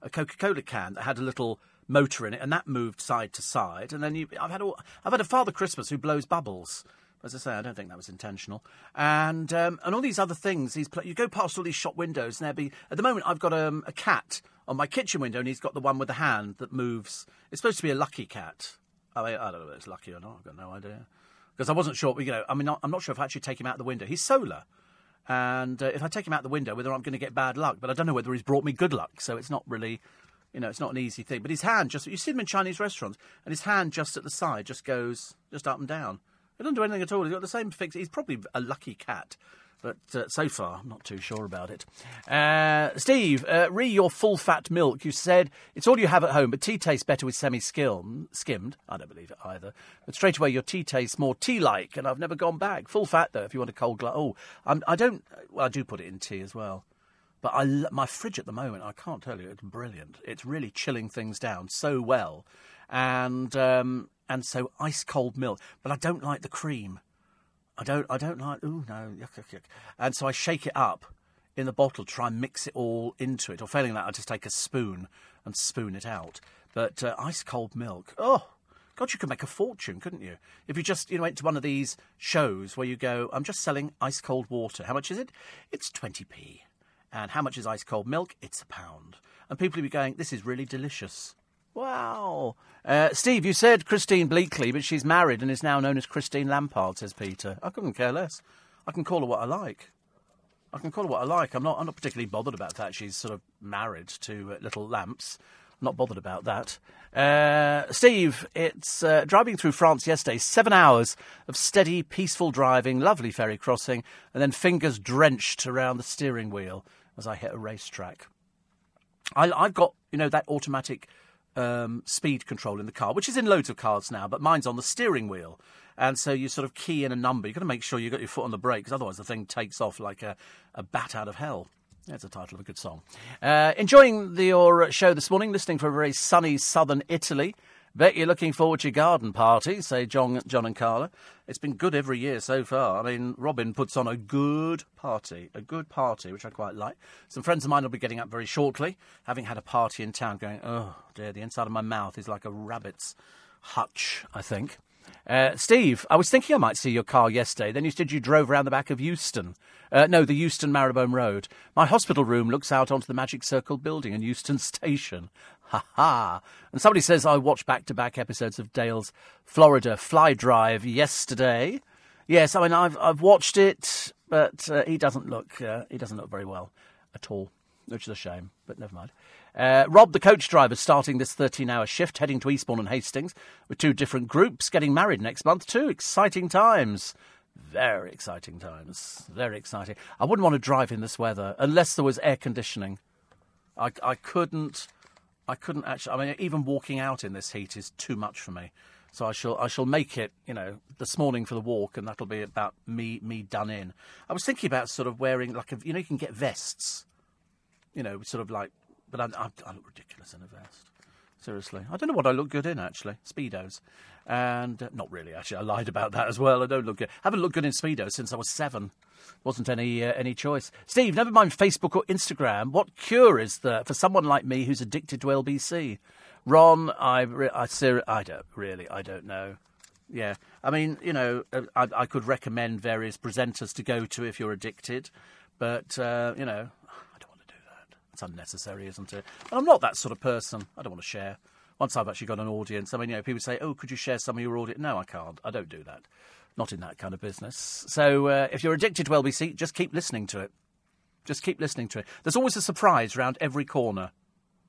a Coca Cola can that had a little motor in it, and that moved side to side. And then you, I've had, all, I've had a Father Christmas who blows bubbles. As I say, I don't think that was intentional. And um, and all these other things. These you go past all these shop windows, and there be at the moment I've got um, a cat on my kitchen window, and he's got the one with the hand that moves. It's supposed to be a lucky cat. I, mean, I don't know if it's lucky or not. I've got no idea because I wasn't sure. You know, I mean, I'm not sure if I actually take him out the window. He's solar. And uh, if I take him out the window, whether I'm going to get bad luck, but I don't know whether he's brought me good luck. So it's not really, you know, it's not an easy thing. But his hand just, you see him in Chinese restaurants, and his hand just at the side just goes just up and down. He doesn't do anything at all. He's got the same fix. He's probably a lucky cat. But uh, so far, I'm not too sure about it. Uh, Steve, uh, re your full fat milk. You said it's all you have at home, but tea tastes better with semi skimmed. I don't believe it either. But straight away, your tea tastes more tea like, and I've never gone back. Full fat, though, if you want a cold glass. Oh, I'm, I do not Well, I do put it in tea as well. But I, my fridge at the moment, I can't tell you, it's brilliant. It's really chilling things down so well. And um, and so ice cold milk. But I don't like the cream. I don't. I don't like. Ooh no, yuck, yuck, yuck. And so I shake it up in the bottle, try and mix it all into it. Or failing that, I just take a spoon and spoon it out. But uh, ice cold milk, oh, God, you could make a fortune, couldn't you? If you just, you know, went to one of these shows where you go, I'm just selling ice cold water. How much is it? It's 20p. And how much is ice cold milk? It's a pound. And people would be going, this is really delicious. Wow. Uh, Steve, you said Christine Bleakley, but she's married and is now known as Christine Lampard, says Peter. I couldn't care less. I can call her what I like. I can call her what I like. I'm not, I'm not particularly bothered about that. She's sort of married to uh, little lamps. Not bothered about that. Uh, Steve, it's uh, driving through France yesterday. Seven hours of steady, peaceful driving, lovely ferry crossing, and then fingers drenched around the steering wheel as I hit a racetrack. I, I've got, you know, that automatic um, speed control in the car, which is in loads of cars now, but mine's on the steering wheel. And so you sort of key in a number. You've got to make sure you've got your foot on the brake, because otherwise the thing takes off like a, a bat out of hell. That's the title of a good song. Uh, enjoying the, your show this morning, listening from a very sunny southern Italy. Bet you're looking forward to your garden party, say John, John and Carla. It's been good every year so far. I mean, Robin puts on a good party, a good party, which I quite like. Some friends of mine will be getting up very shortly, having had a party in town, going, oh dear, the inside of my mouth is like a rabbit's hutch, I think. Uh, Steve, I was thinking I might see your car yesterday. Then you said you drove around the back of Euston. Uh, no, the Euston Marylebone Road. My hospital room looks out onto the Magic Circle building and Euston Station. Ha ha! And somebody says I watched back to back episodes of Dale's Florida Fly Drive yesterday. Yes, I mean I've I've watched it, but uh, he doesn't look uh, he doesn't look very well at all, which is a shame. But never mind. Uh, Rob, the coach driver, starting this 13 hour shift, heading to Eastbourne and Hastings with two different groups, getting married next month, too. Exciting times. Very exciting times. Very exciting. I wouldn't want to drive in this weather unless there was air conditioning. I, I couldn't. I couldn't actually. I mean, even walking out in this heat is too much for me. So I shall I shall make it, you know, this morning for the walk, and that'll be about me me done in. I was thinking about sort of wearing like a, you know, you can get vests, you know, sort of like but I, I, I look ridiculous in a vest. Seriously, I don't know what I look good in actually. Speedos, and uh, not really. Actually, I lied about that as well. I don't look good. Haven't looked good in speedos since I was seven. Wasn't any uh, any choice. Steve, never mind Facebook or Instagram. What cure is there for someone like me who's addicted to LBC? Ron, I, I, I don't really, I don't know. Yeah, I mean, you know, uh, I, I could recommend various presenters to go to if you're addicted, but uh, you know, it's unnecessary, isn't it? And I'm not that sort of person. I don't want to share. Once I've actually got an audience, I mean, you know, people say, "Oh, could you share some of your audience?" No, I can't. I don't do that. Not in that kind of business. So uh, if you're addicted to LBC, just keep listening to it. Just keep listening to it. There's always a surprise around every corner.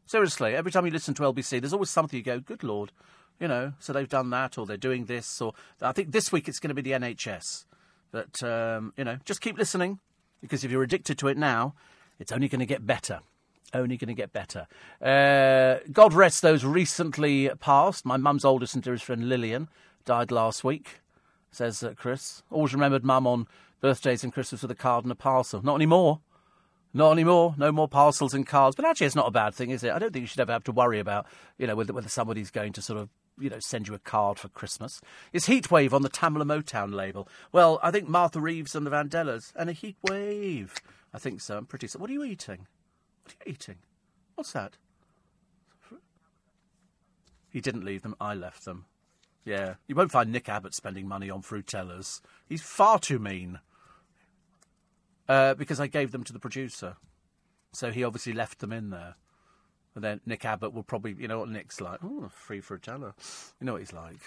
Seriously, every time you listen to LBC, there's always something you go, "Good lord." You know, so they've done that, or they're doing this, or I think this week it's going to be the NHS. But um, you know, just keep listening because if you're addicted to it now, it's only going to get better only going to get better. Uh, God rest those recently passed. My mum's oldest and dearest friend Lillian died last week, says uh, Chris. Always remembered mum on birthdays and Christmas with a card and a parcel. Not anymore. Not anymore. No more parcels and cards. But actually, it's not a bad thing, is it? I don't think you should ever have to worry about, you know, whether, whether somebody's going to sort of, you know, send you a card for Christmas. Is Heatwave on the Tamla Motown label? Well, I think Martha Reeves and the Vandellas. And a Heatwave. I think so. I'm pretty... What are you eating? What are you eating? What's that? He didn't leave them, I left them. Yeah. You won't find Nick Abbott spending money on Fruittellas. He's far too mean. Uh, because I gave them to the producer. So he obviously left them in there. And then Nick Abbott will probably, you know what Nick's like? Oh, free Fruittella. You know what he's like.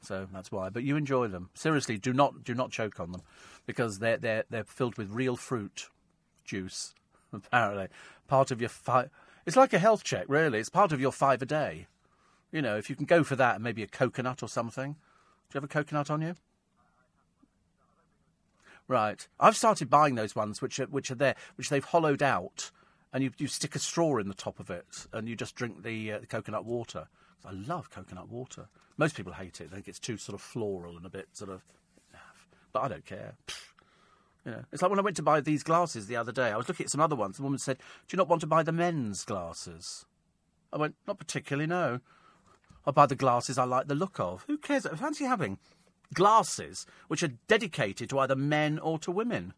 So that's why. But you enjoy them. Seriously, do not do not choke on them because they're they're they're filled with real fruit juice. Apparently, part of your five. It's like a health check, really. It's part of your five a day. You know, if you can go for that, and maybe a coconut or something. Do you have a coconut on you? Right. I've started buying those ones which are which are there, which they've hollowed out, and you you stick a straw in the top of it, and you just drink the, uh, the coconut water. I love coconut water. Most people hate it. They think it's too sort of floral and a bit sort of. But I don't care. Pfft. Know, it's like when I went to buy these glasses the other day. I was looking at some other ones. The woman said, "Do you not want to buy the men's glasses?" I went, "Not particularly, no. I buy the glasses I like the look of. Who cares? I fancy having glasses which are dedicated to either men or to women.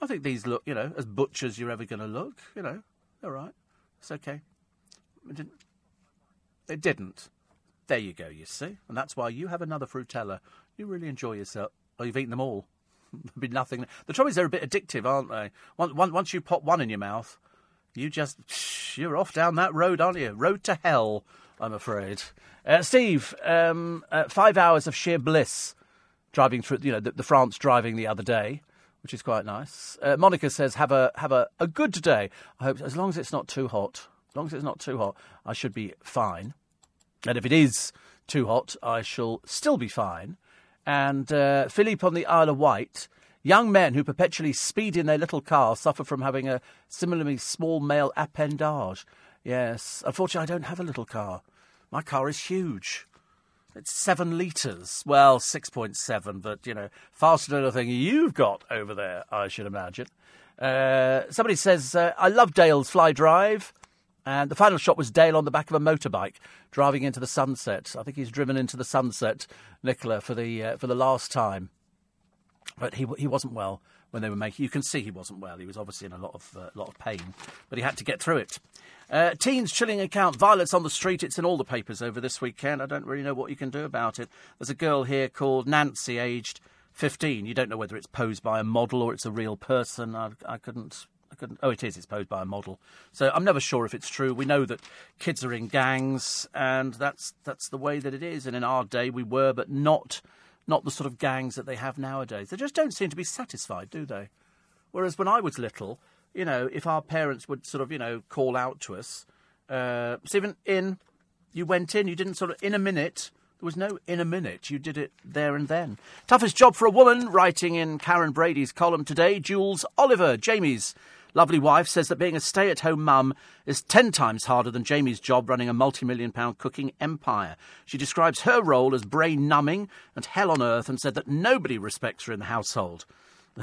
I think these look, you know, as butch as you're ever going to look. You know, they're right, it's okay. It didn't. It didn't. There you go. You see, and that's why you have another Fruittella. You really enjoy yourself. Oh, you've eaten them all. There'll be nothing. The trouble is, they're a bit addictive, aren't they? Once, once you pop one in your mouth, you just you're off down that road, aren't you? Road to hell. I'm afraid. Uh, Steve, um, uh, five hours of sheer bliss driving through. You know, the, the, France driving the other day, which is quite nice. Uh, Monica says, "Have a have a, a good day. I hope as long as it's not too hot. As long as it's not too hot, I should be fine. And if it is too hot, I shall still be fine." And uh, Philippe on the Isle of Wight. Young men who perpetually speed in their little car suffer from having a similarly small male appendage. Yes, unfortunately, I don't have a little car. My car is huge. It's seven litres. Well, 6.7, but, you know, faster than anything you've got over there, I should imagine. Uh, somebody says, uh, I love Dale's Fly Drive. And the final shot was Dale on the back of a motorbike driving into the sunset. I think he's driven into the sunset, Nicola, for the, uh, for the last time. But he, he wasn't well when they were making. You can see he wasn't well. He was obviously in a lot of uh, lot of pain, but he had to get through it. Uh, teens chilling account, violence on the street. It's in all the papers over this weekend. I don't really know what you can do about it. There's a girl here called Nancy, aged 15. You don't know whether it's posed by a model or it's a real person. I, I couldn't. Couldn't. Oh, it is. It's posed by a model. So I'm never sure if it's true. We know that kids are in gangs, and that's that's the way that it is. And in our day, we were, but not not the sort of gangs that they have nowadays. They just don't seem to be satisfied, do they? Whereas when I was little, you know, if our parents would sort of, you know, call out to us, uh, Stephen, in, you went in, you didn't sort of, in a minute, there was no in a minute. You did it there and then. Toughest job for a woman, writing in Karren Brady's column today, Jules Oliver, Jamie's lovely wife, says that being a stay at home mum is 10 times harder than Jamie's job running a multi million pound cooking empire. She describes her role as brain numbing and hell on earth and said that nobody respects her in the household.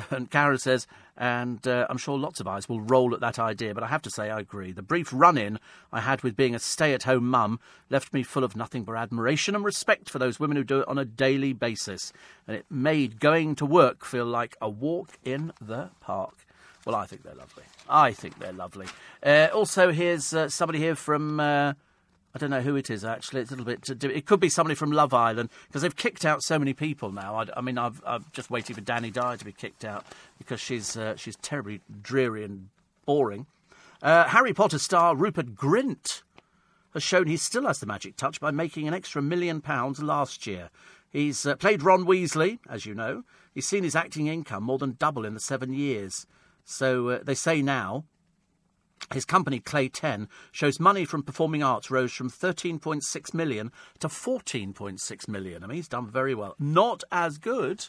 And Karen says, and uh, I'm sure lots of eyes will roll at that idea, but I have to say I agree. The brief run in I had with being a stay at home mum left me full of nothing but admiration and respect for those women who do it on a daily basis. And it made going to work feel like a walk in the park. Well, I think they're lovely. I think they're lovely. Uh, also, here's uh, somebody here from. Uh, I don't know who it is actually. It's a little bit. It could be somebody from Love Island because they've kicked out so many people now. I, I mean, I've, I'm just waiting for Dani Dyer to be kicked out because she's uh, she's terribly dreary and boring. Uh, Harry Potter star Rupert Grint has shown he still has the magic touch by making an extra million pounds last year. He's uh, played Ron Weasley, as you know. He's seen his acting income more than double in the seven years. So uh, they say now his company Clay 10 shows money from performing arts rose from 13.6 million to 14.6 million. I mean, he's done very well. Not as good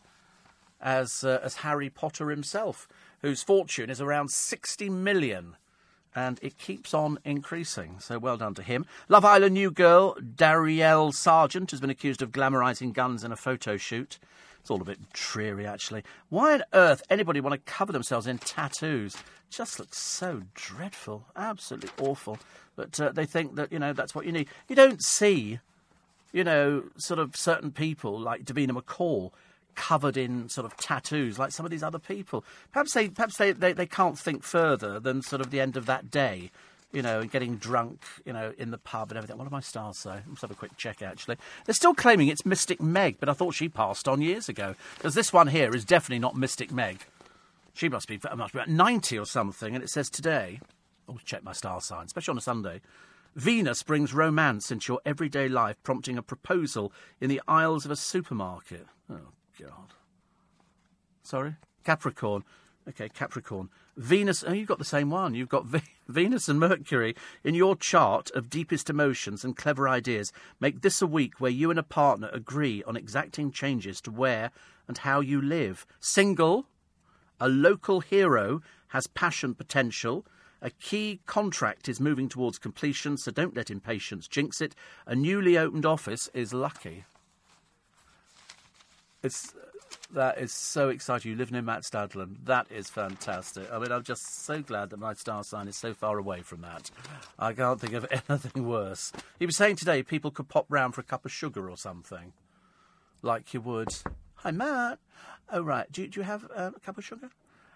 as uh, as Harry Potter himself, whose fortune is around 60 million. And it keeps on increasing. So well done to him. Love Island new girl Darylle Sargeant has been accused of glamorising guns in a photo shoot. It's all a bit dreary, actually. Why on earth anybody want to cover themselves in tattoos? Just looks so dreadful, absolutely awful. But uh, they think that you know that's what you need. You don't see, you know, sort of certain people like Davina McCall covered in sort of tattoos like some of these other people. Perhaps they perhaps they, they, they can't think further than sort of the end of that day you know, and getting drunk, you know, in the pub and everything. What do my stars say? Let's have a quick check, actually. They're still claiming it's Mystic Meg, but I thought she passed on years ago. Because this one here is definitely not Mystic Meg. She must be, must be about 90 or something, and it says today, I'll check my star sign, especially on a Sunday. Venus brings romance into your everyday life, prompting a proposal in the aisles of a supermarket. Oh, God. Sorry? Capricorn. Okay, Capricorn. Venus, oh, you've got the same one. You've got v- Venus and Mercury in your chart of deepest emotions and clever ideas. Make this a week where you and a partner agree on exacting changes to where and how you live. Single, a local hero has passion potential. A key contract is moving towards completion, so don't let impatience jinx it. A newly opened office is lucky. It's that is so exciting. You live near Matt Stadlen. That is fantastic. I mean, I'm just so glad that my star sign is so far away from that. I can't think of anything worse. He was saying today people could pop round for a cup of sugar or something, like you would. Hi, Matt. Oh, right. Do, do you have uh, a cup of sugar?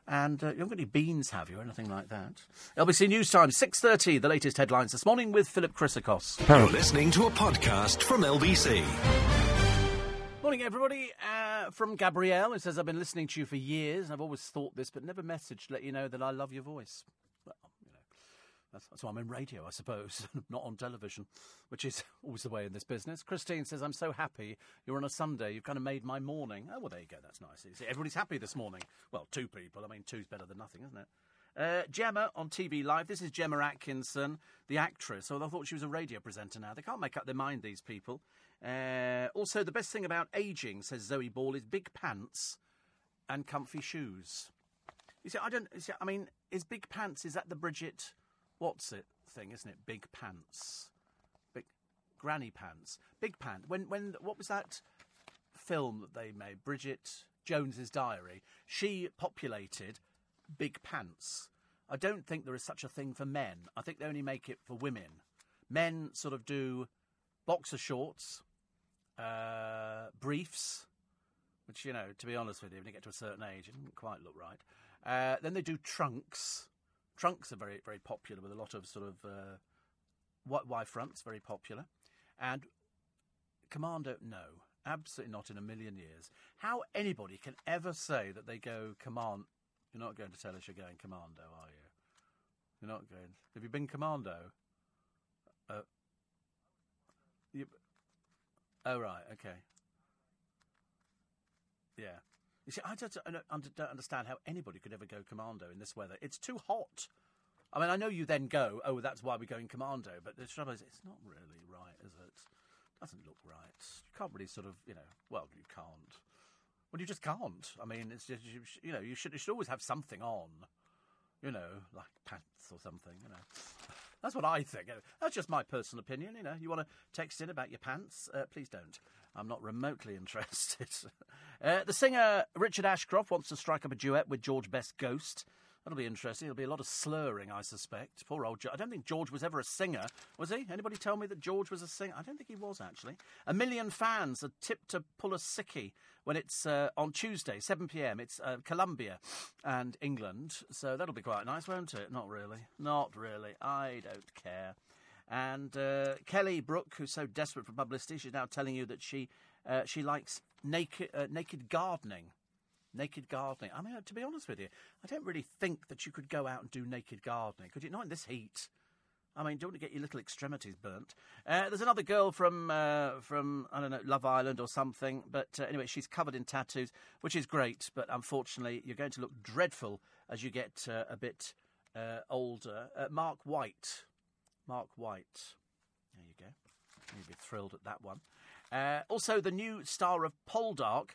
And uh, you haven't got any beans, have you, or anything like that? LBC News Time, 6.30, the latest headlines this morning with Philip Chrysakos. You're listening to a podcast from LBC. Morning, everybody. Uh, from Gabrielle, who says, I've been listening to you for years, and I've always thought this, but never messaged to let you know that I love your voice. Well, you know, that's, that's why I'm in radio, I suppose, not on television, which is always the way in this business. Christine says, I'm so happy you're on a Sunday. You've kind of made my morning. Oh, well, there you go. That's nice. See, everybody's happy this morning. Well, two people. I mean, two's better than nothing, isn't it? Uh, Gemma on TV Live. This is Gemma Atkinson, the actress. So I thought she was a radio presenter now. They can't make up their mind, these people. Uh, also, the best thing about aging, says Zoe Ball, is big pants and comfy shoes. You see, I don't. See, I mean, is big pants? Is that the Bridget? What's it thing? Isn't it? Big pants, big granny pants, big pant. When when what was that film that they made? Bridget Jones's Diary. She populated big pants. I don't think there is such a thing for men. I think they only make it for women. Men sort of do boxer shorts, uh, briefs, which, you know, to be honest with you, when you get to a certain age, it doesn't quite look right. Uh, then they do trunks. Trunks are very, very popular with a lot of sort of uh, Y fronts, very popular. And commando, no, absolutely not in a million years. How anybody can ever say that they go command. You're not going to tell us you're going commando, are you? You're not going. Have you been commando? Uh, you, oh right, okay. Yeah. You see, I don't, don't understand how anybody could ever go commando in this weather. It's too hot. I mean, I know you then go, oh, that's why we're going commando, but the trouble is, it's not really right, is it? Doesn't look right. You can't really sort of, you know, well, you can't. Well, you just can't. I mean, it's just, you, you know, you should, you should always have something on, you know, like pants or something, you know. That's what I think. That's just my personal opinion. You know, you want to text in about your pants? Uh, please don't. I'm not remotely interested. uh, the singer Richard Ashcroft wants to strike up a duet with George Best Ghost. That'll be interesting. There'll be a lot of slurring, I suspect. Poor old George. I don't think George was ever a singer, was he? Anybody tell me that George was a singer? I don't think he was, actually. A million fans are tipped to pull a sickie when it's uh, on Tuesday, 7 pm. It's uh, and England. So that'll be quite nice, won't it? Not really. Not really. I don't care. And uh, Kelly Brook, who's so desperate for publicity, she's now telling you that she uh, she likes naked uh, naked gardening naked gardening. I mean, uh, to be honest with you, I don't really think that you could go out and do naked gardening, could you? Not in this heat. I mean, don't want to get your little extremities burnt. Uh, there's another girl from uh, from I don't know Love Island or something, but uh, anyway, she's covered in tattoos, which is great. But unfortunately, you're going to look dreadful as you get uh, a bit uh, older. Mark White, Mark White. There you go. You'll be thrilled at that one. also, the new star of Poldark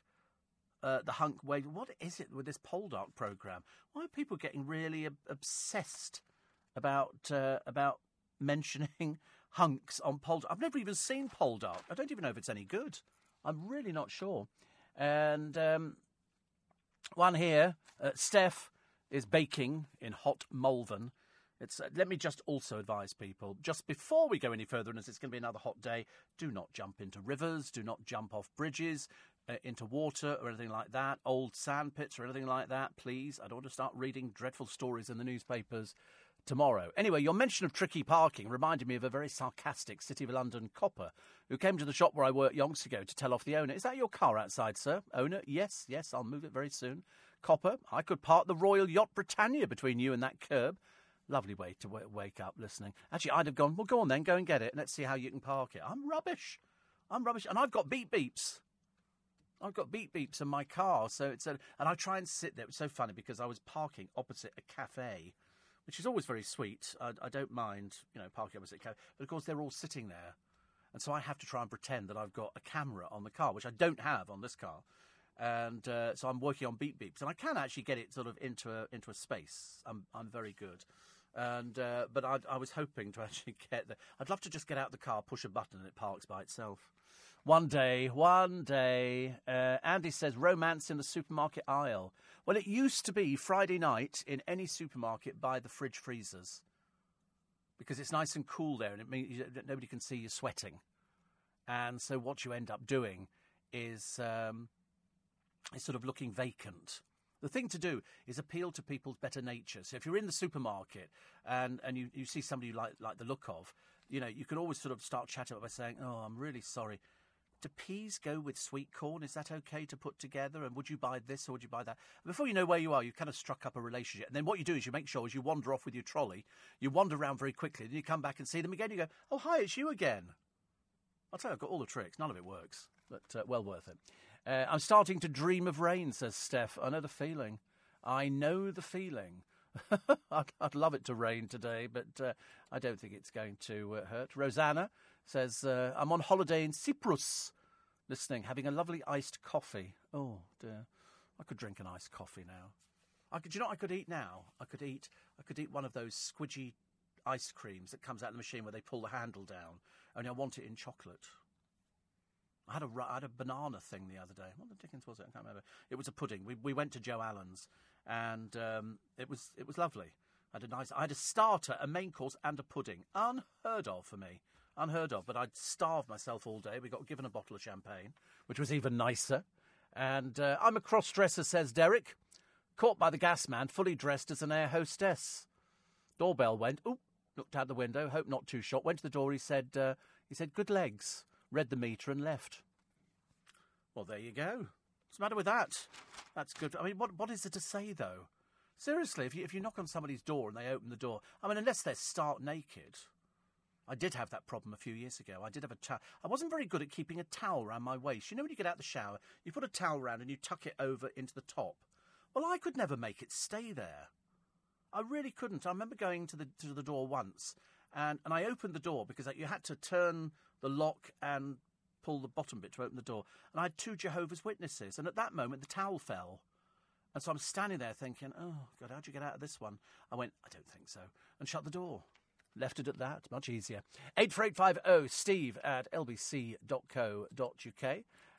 uh, the hunk wave. What is it with this Poldark program? Why are people getting really ob- obsessed about uh, about mentioning hunks on Poldark? I've never even seen Poldark. I don't even know if it's any good. I'm really not sure. And um, one here, uh, Steph is baking in hot Malvern. It's, uh, let me just also advise people just before we go any further, and as it's going to be another hot day, do not jump into rivers, do not jump off bridges, uh, into water or anything like that, old sand pits or anything like that, please. I don't want to start reading dreadful stories in the newspapers tomorrow. Anyway, your mention of tricky parking reminded me of a very sarcastic City of London copper who came to the shop where I worked yonks ago to tell off the owner. Is that your car outside, sir? Owner? Yes, yes, I'll move it very soon. Copper, I could park the Royal Yacht Britannia between you and that curb. Lovely way to w- wake up listening. Actually, I'd have gone, well, go on then, go and get it, and let's see how you can park it. I'm rubbish. I'm rubbish. And I've got beep beeps. I've got beep beeps in my car, so it's a, and I try and sit there. It's so funny because I was parking opposite a cafe, which is always very sweet. I, I don't mind, you know, parking opposite a cafe, but of course they're all sitting there, and so I have to try and pretend that I've got a camera on the car, which I don't have on this car, and uh, so I'm working on beep beeps, and I can actually get it sort of into a into a space. I'm I'm very good. And uh, but I, I was hoping to actually get the. I'd love to just get out the car, push a button, and it parks by itself. One day, one day. Uh, Andy says romance in the supermarket aisle. Well, it used to be Friday night in any supermarket by the fridge freezers because it's nice and cool there and it means nobody can see you sweating. And so what you end up doing is, um, is sort of looking vacant. The thing to do is appeal to people's better nature. So if you're in the supermarket and, and you, you see somebody you like, like the look of, you know, you can always sort of start chatting by saying, oh, I'm really sorry. Do peas go with sweet corn? Is that okay to put together? And would you buy this or would you buy that? Before you know where you are, you've kind of struck up a relationship. And then what you do is you make sure as you wander off with your trolley, you wander around very quickly, and you come back and see them again. You go, oh, hi, it's you again. I'll tell you, I've got all the tricks. None of it works, but uh, well worth it. Uh, I'm starting to dream of rain, says Steph. I know the feeling. I know the feeling. I'd, I'd, love it to rain today, but uh, I don't think it's going to uh, hurt. Rosanna says, uh, I'm on holiday in Cyprus, listening, having a lovely iced coffee. Oh, dear. I could drink an iced coffee now. I could, you know what I could eat now? I could eat, I could eat one of those squidgy ice creams that comes out of the machine where they pull the handle down, only I want it in chocolate. I had a I had a banana thing the other day. What the dickens was it? I can't remember. It was a pudding. We we went to Joe Allen's, and um, it was it was lovely. I had a nice. I had a starter, a main course, and a pudding. Unheard of for me. Unheard of. But I'd starved myself all day. We got given a bottle of champagne, which was even nicer. And uh, I'm a cross dresser, says Derek. Caught by the gas man, fully dressed as an air hostess. Doorbell went. Oop looked out the window, hope not too short, went to the door. He said, uh, he said, good legs, read the meter and left. Well, there you go. What's the matter with that? That's good. I mean, what, what is there to say, though? Seriously, if you, if you knock on somebody's door and they open the door, I mean, unless they're stark naked. I did have that problem a few years ago. I did have a towel. I wasn't very good at keeping a towel around my waist. You know, when you get out of the shower, you put a towel around and you tuck it over into the top. Well, I could never make it stay there. I really couldn't. I remember going to the to the door once, and, and I opened the door because you had to turn the lock and pull the bottom bit to open the door. And I had two Jehovah's Witnesses, and at that moment the towel fell. And so I'm standing there thinking, oh, God, how'd you get out of this one? I went, I don't think so, and shut the door. Left it at that, much easier. 84850 steve at lbc.co.uk.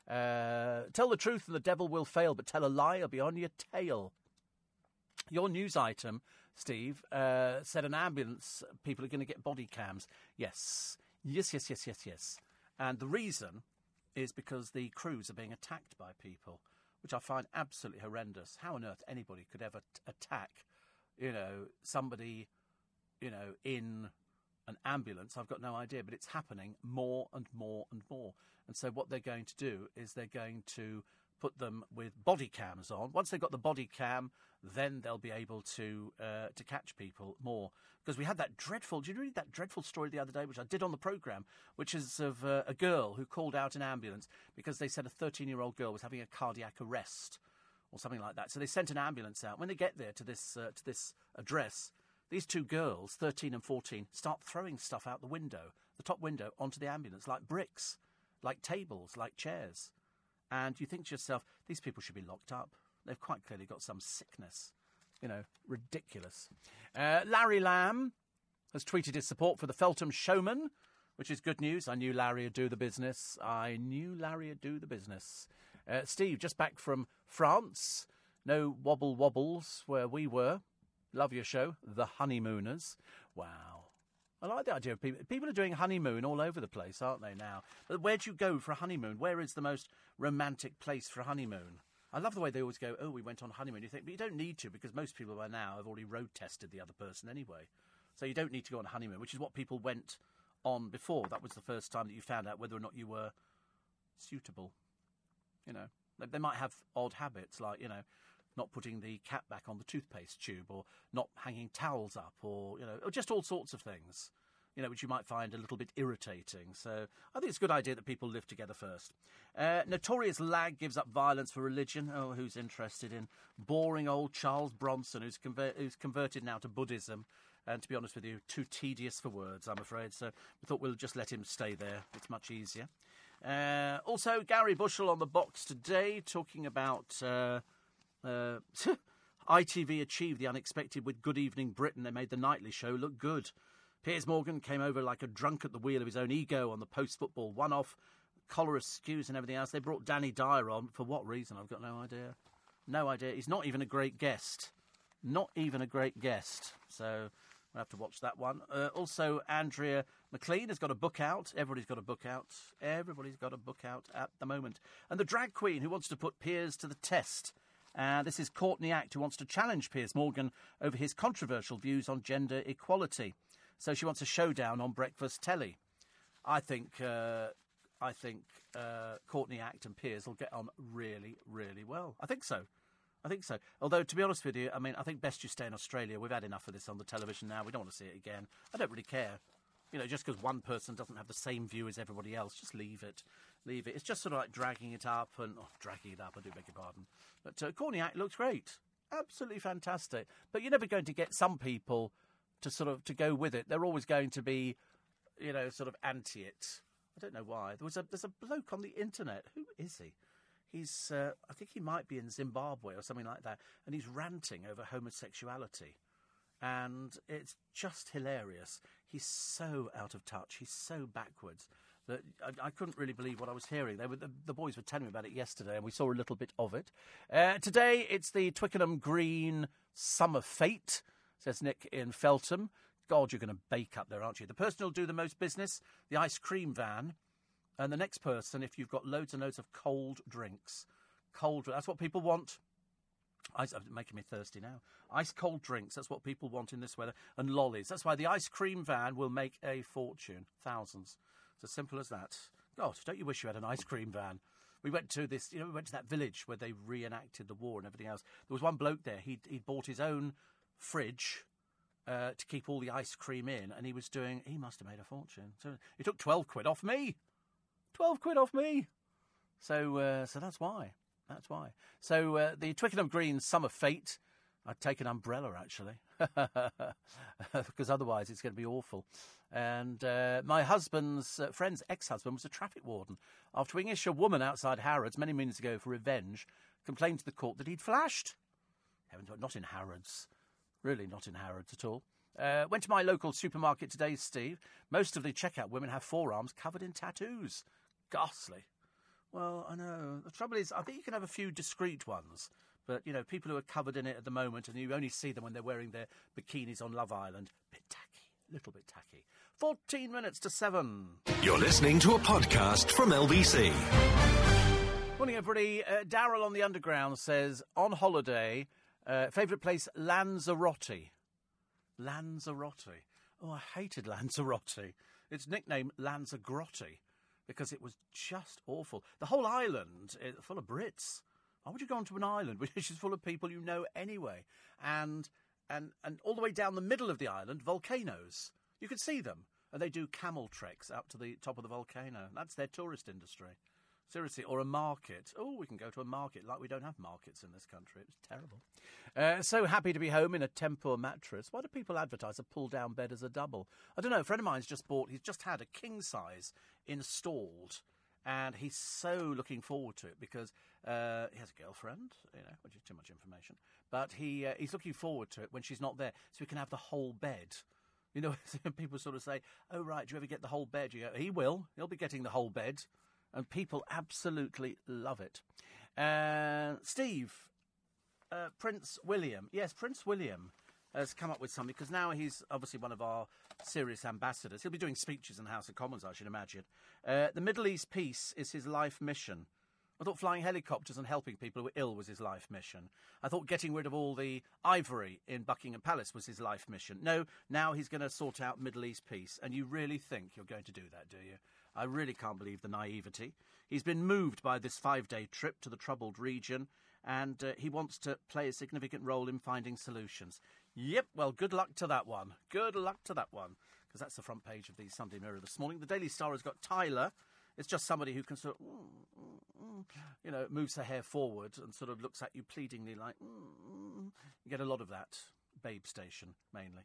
Uh, tell the truth and the devil will fail, but tell a lie, he'll be on your tail. Your news item, Steve, uh, said an ambulance people are going to get body cams. Yes, yes, yes, yes, yes, yes. And the reason is because the crews are being attacked by people, which I find absolutely horrendous. How on earth anybody could ever t- attack, you know, somebody, you know, in an ambulance? I've got no idea, but it's happening more and more and more. And so what they're going to do is they're going to put them with body cams on. Once they've got the body cam, then they'll be able to uh, to catch people more. Because we had that dreadful. Did you read that dreadful story the other day, which I did on the program, which is of uh, a girl who called out an ambulance because they said a 13 year old girl was having a cardiac arrest or something like that. So they sent an ambulance out. When they get there to this uh, to this address. These two girls, 13 and 14, start throwing stuff out the window, the top window, onto the ambulance, like bricks, like tables, like chairs. And you think to yourself, these people should be locked up. They've quite clearly got some sickness. You know, ridiculous. Uh, Larry Lamb has tweeted his support for the Feltham Showman, which is good news. I knew Larry would do the business. I knew Larry would do the business. Uh, Steve, just back from France. No wobble wobbles where we were. Love your show, The Honeymooners. Wow. I like the idea of people. People are doing honeymoon all over the place, aren't they now? But where do you go for a honeymoon? Where is the most romantic place for a honeymoon? I love the way they always go, oh, we went on honeymoon. You think, but you don't need to because most people by now have already road tested the other person anyway. So you don't need to go on honeymoon, which is what people went on before. That was the first time that you found out whether or not you were suitable. You know, they, they might have odd habits like, you know, not putting the cap back on the toothpaste tube, or not hanging towels up, or you know, or just all sorts of things. You know, which you might find a little bit irritating. So I think it's a good idea that people live together first. Uh, notorious lag gives up violence for religion. Oh, who's interested in boring old Charles Bronson, who's, conver- who's converted now to Buddhism? And to be honest with you, too tedious for words, I'm afraid. So we thought we'll just let him stay there. It's much easier. Uh, also, Gary Bushell on the box today, talking about. Uh, uh, ITV achieved the unexpected with Good Evening Britain. They made the nightly show look good. Piers Morgan came over like a drunk at the wheel of his own ego on the post football one off, collar askews and everything else. They brought Danny Dyer on. For what reason? I've got no idea. No idea. He's not even a great guest. Not even a great guest. So we'll have to watch that one. Uh, also, Andrea McLean has got a book out. Everybody's got a book out. Everybody's got a book out at the moment. And the drag queen who wants to put Piers to the test Uh, this is Courtney Act, who wants to challenge Piers Morgan over his controversial views on gender equality. So she wants a showdown on breakfast telly. I think uh, I think uh, Courtney Act and Piers will get on really, really well. I think so. I think so. Although, to be honest with you, I mean, I think best you stay in Australia. We've had enough of this on the television now. We don't want to see it again. I don't really care. You know, just because one person doesn't have the same view as everybody else, just leave it. Leave it. It's just sort of like dragging it up and oh, dragging it up. I do beg your pardon. But uh, looks great, absolutely fantastic. But you're never going to get some people to sort of to go with it. They're always going to be, you know, sort of anti it. I don't know why. There was a there's a bloke on the internet. Who is he? He's uh, I think he might be in Zimbabwe or something like that, and he's ranting over homosexuality. And it's just hilarious. He's so out of touch. He's so backwards that I, I couldn't really believe what I was hearing. Were, the, the, boys were telling me about it yesterday, and we saw a little bit of it. Uh, today, it's the Twickenham Green Summer Fete, says Nick in Feltham. God, you're going to bake up there, aren't you? The person who'll do the most business, the ice cream van, and the next person, if you've got loads and loads of cold drinks. Cold, that's what people want. Ice, making me thirsty now. Ice cold drinks, that's what people want in this weather. And lollies. That's why the ice cream van will make a fortune. Thousands. It's as simple as that. God, don't you wish you had an ice cream van? We went to this, you know, we went to that village where they reenacted the war and everything else. There was one bloke there, he'd, he'd bought his own fridge uh, to keep all the ice cream in, and he was doing, he must have made a fortune. So he took 12 quid off me. 12 quid off me. So, uh, so that's why. That's why. So uh, the Twickenham Green Summer Fete. I'd take an umbrella actually, because otherwise it's going to be awful. And uh, my husband's uh, friend's ex-husband was a traffic warden. After English a woman outside Harrods many moons ago for revenge, complained to the court that he'd flashed. Heavens, but not in Harrods. Really, not in Harrods at all. Uh, went to my local supermarket today, Steve. Most of the checkout women have forearms covered in tattoos. Ghastly. Well, I know. The trouble is, I think you can have a few discreet ones. But, you know, people who are covered in it at the moment and you only see them when they're wearing their bikinis on Love Island, bit tacky. A little bit tacky. 14 minutes to 7. You're listening to a podcast from LBC. Morning, everybody. Uh, Daryl on the Underground says, on holiday, uh, favourite place, Lanzarote. Lanzarote. Oh, I hated Lanzarote. It's nicknamed Lanzagrotte because it was just awful. The whole island is full of Brits. Why would you go onto an island which is full of people you know anyway? And and and all the way down the middle of the island, volcanoes. You could see them, and they do camel treks up to the top of the volcano. That's their tourist industry. Seriously, or a market. Oh, we can go to a market like we don't have markets in this country. It's terrible. Uh, so happy to be home in a Tempur mattress. Why do people advertise a pull down bed as a double? I don't know. A friend of mine's just bought, he's just had a king size installed. And he's so looking forward to it because uh, he has a girlfriend, you know, which is too much information. But he uh, he's looking forward to it when she's not there, so he can have the whole bed. You know, people sort of say, "Oh, right, do you ever get the whole bed?" You go, "He will. He'll be getting the whole bed." and people absolutely love it. Uh, Steve, uh, Prince William. Yes, Prince William has come up with something because now he's obviously one of our serious ambassadors. He'll be doing speeches in the House of Commons, I should imagine. Uh, the Middle East peace is his life mission. I thought flying helicopters and helping people who were ill was his life mission. I thought getting rid of all the ivory in Buckingham Palace was his life mission. No, now he's going to sort out Middle East peace. And you really think you're going to do that, do you? I really can't believe the naivety. He's been moved by this five day trip to the troubled region, and uh, he wants to play a significant role in finding solutions. Yep, well, good luck to that one. Good luck to that one. Because that's the front page of the Sunday Mirror this morning. The Daily Star has got Tyler it's just somebody who can sort of, mm, mm, mm, you know, moves her hair forward and sort of looks at you pleadingly, like, mm, mm. you get a lot of that. Babe Station mainly,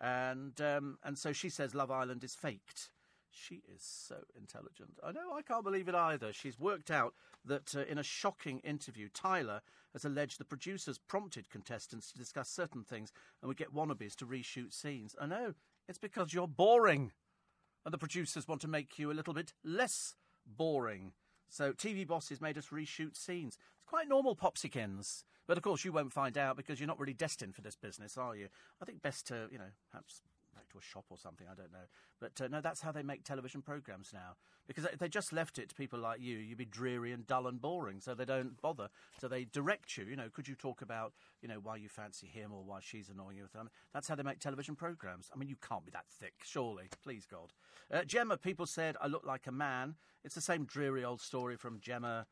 and um, and so she says Love Island is faked. She is so intelligent. I know, I can't believe it either. She's worked out that uh, in a shocking interview, Tyler has alleged the producers prompted contestants to discuss certain things and would get wannabes to reshoot scenes. I know, it's because you're boring and the producers want to make you a little bit less boring. So TV bosses made us reshoot scenes. It's quite normal, Popsykins. But of course, you won't find out because you're not really destined for this business, are you? I think best to, you know, perhaps to a shop or something. I don't know. But uh, no, that's how they make television programmes now. Because if they just left it to people like you, you'd be dreary and dull and boring. So they don't bother. So they direct you. You know, could you talk about, you know, why you fancy him or why she's annoying you? That's how they make television programmes. I mean, you can't be that thick, surely. Please, God. Uh, Gemma, people said I look like a man. It's the same dreary old story from Gemma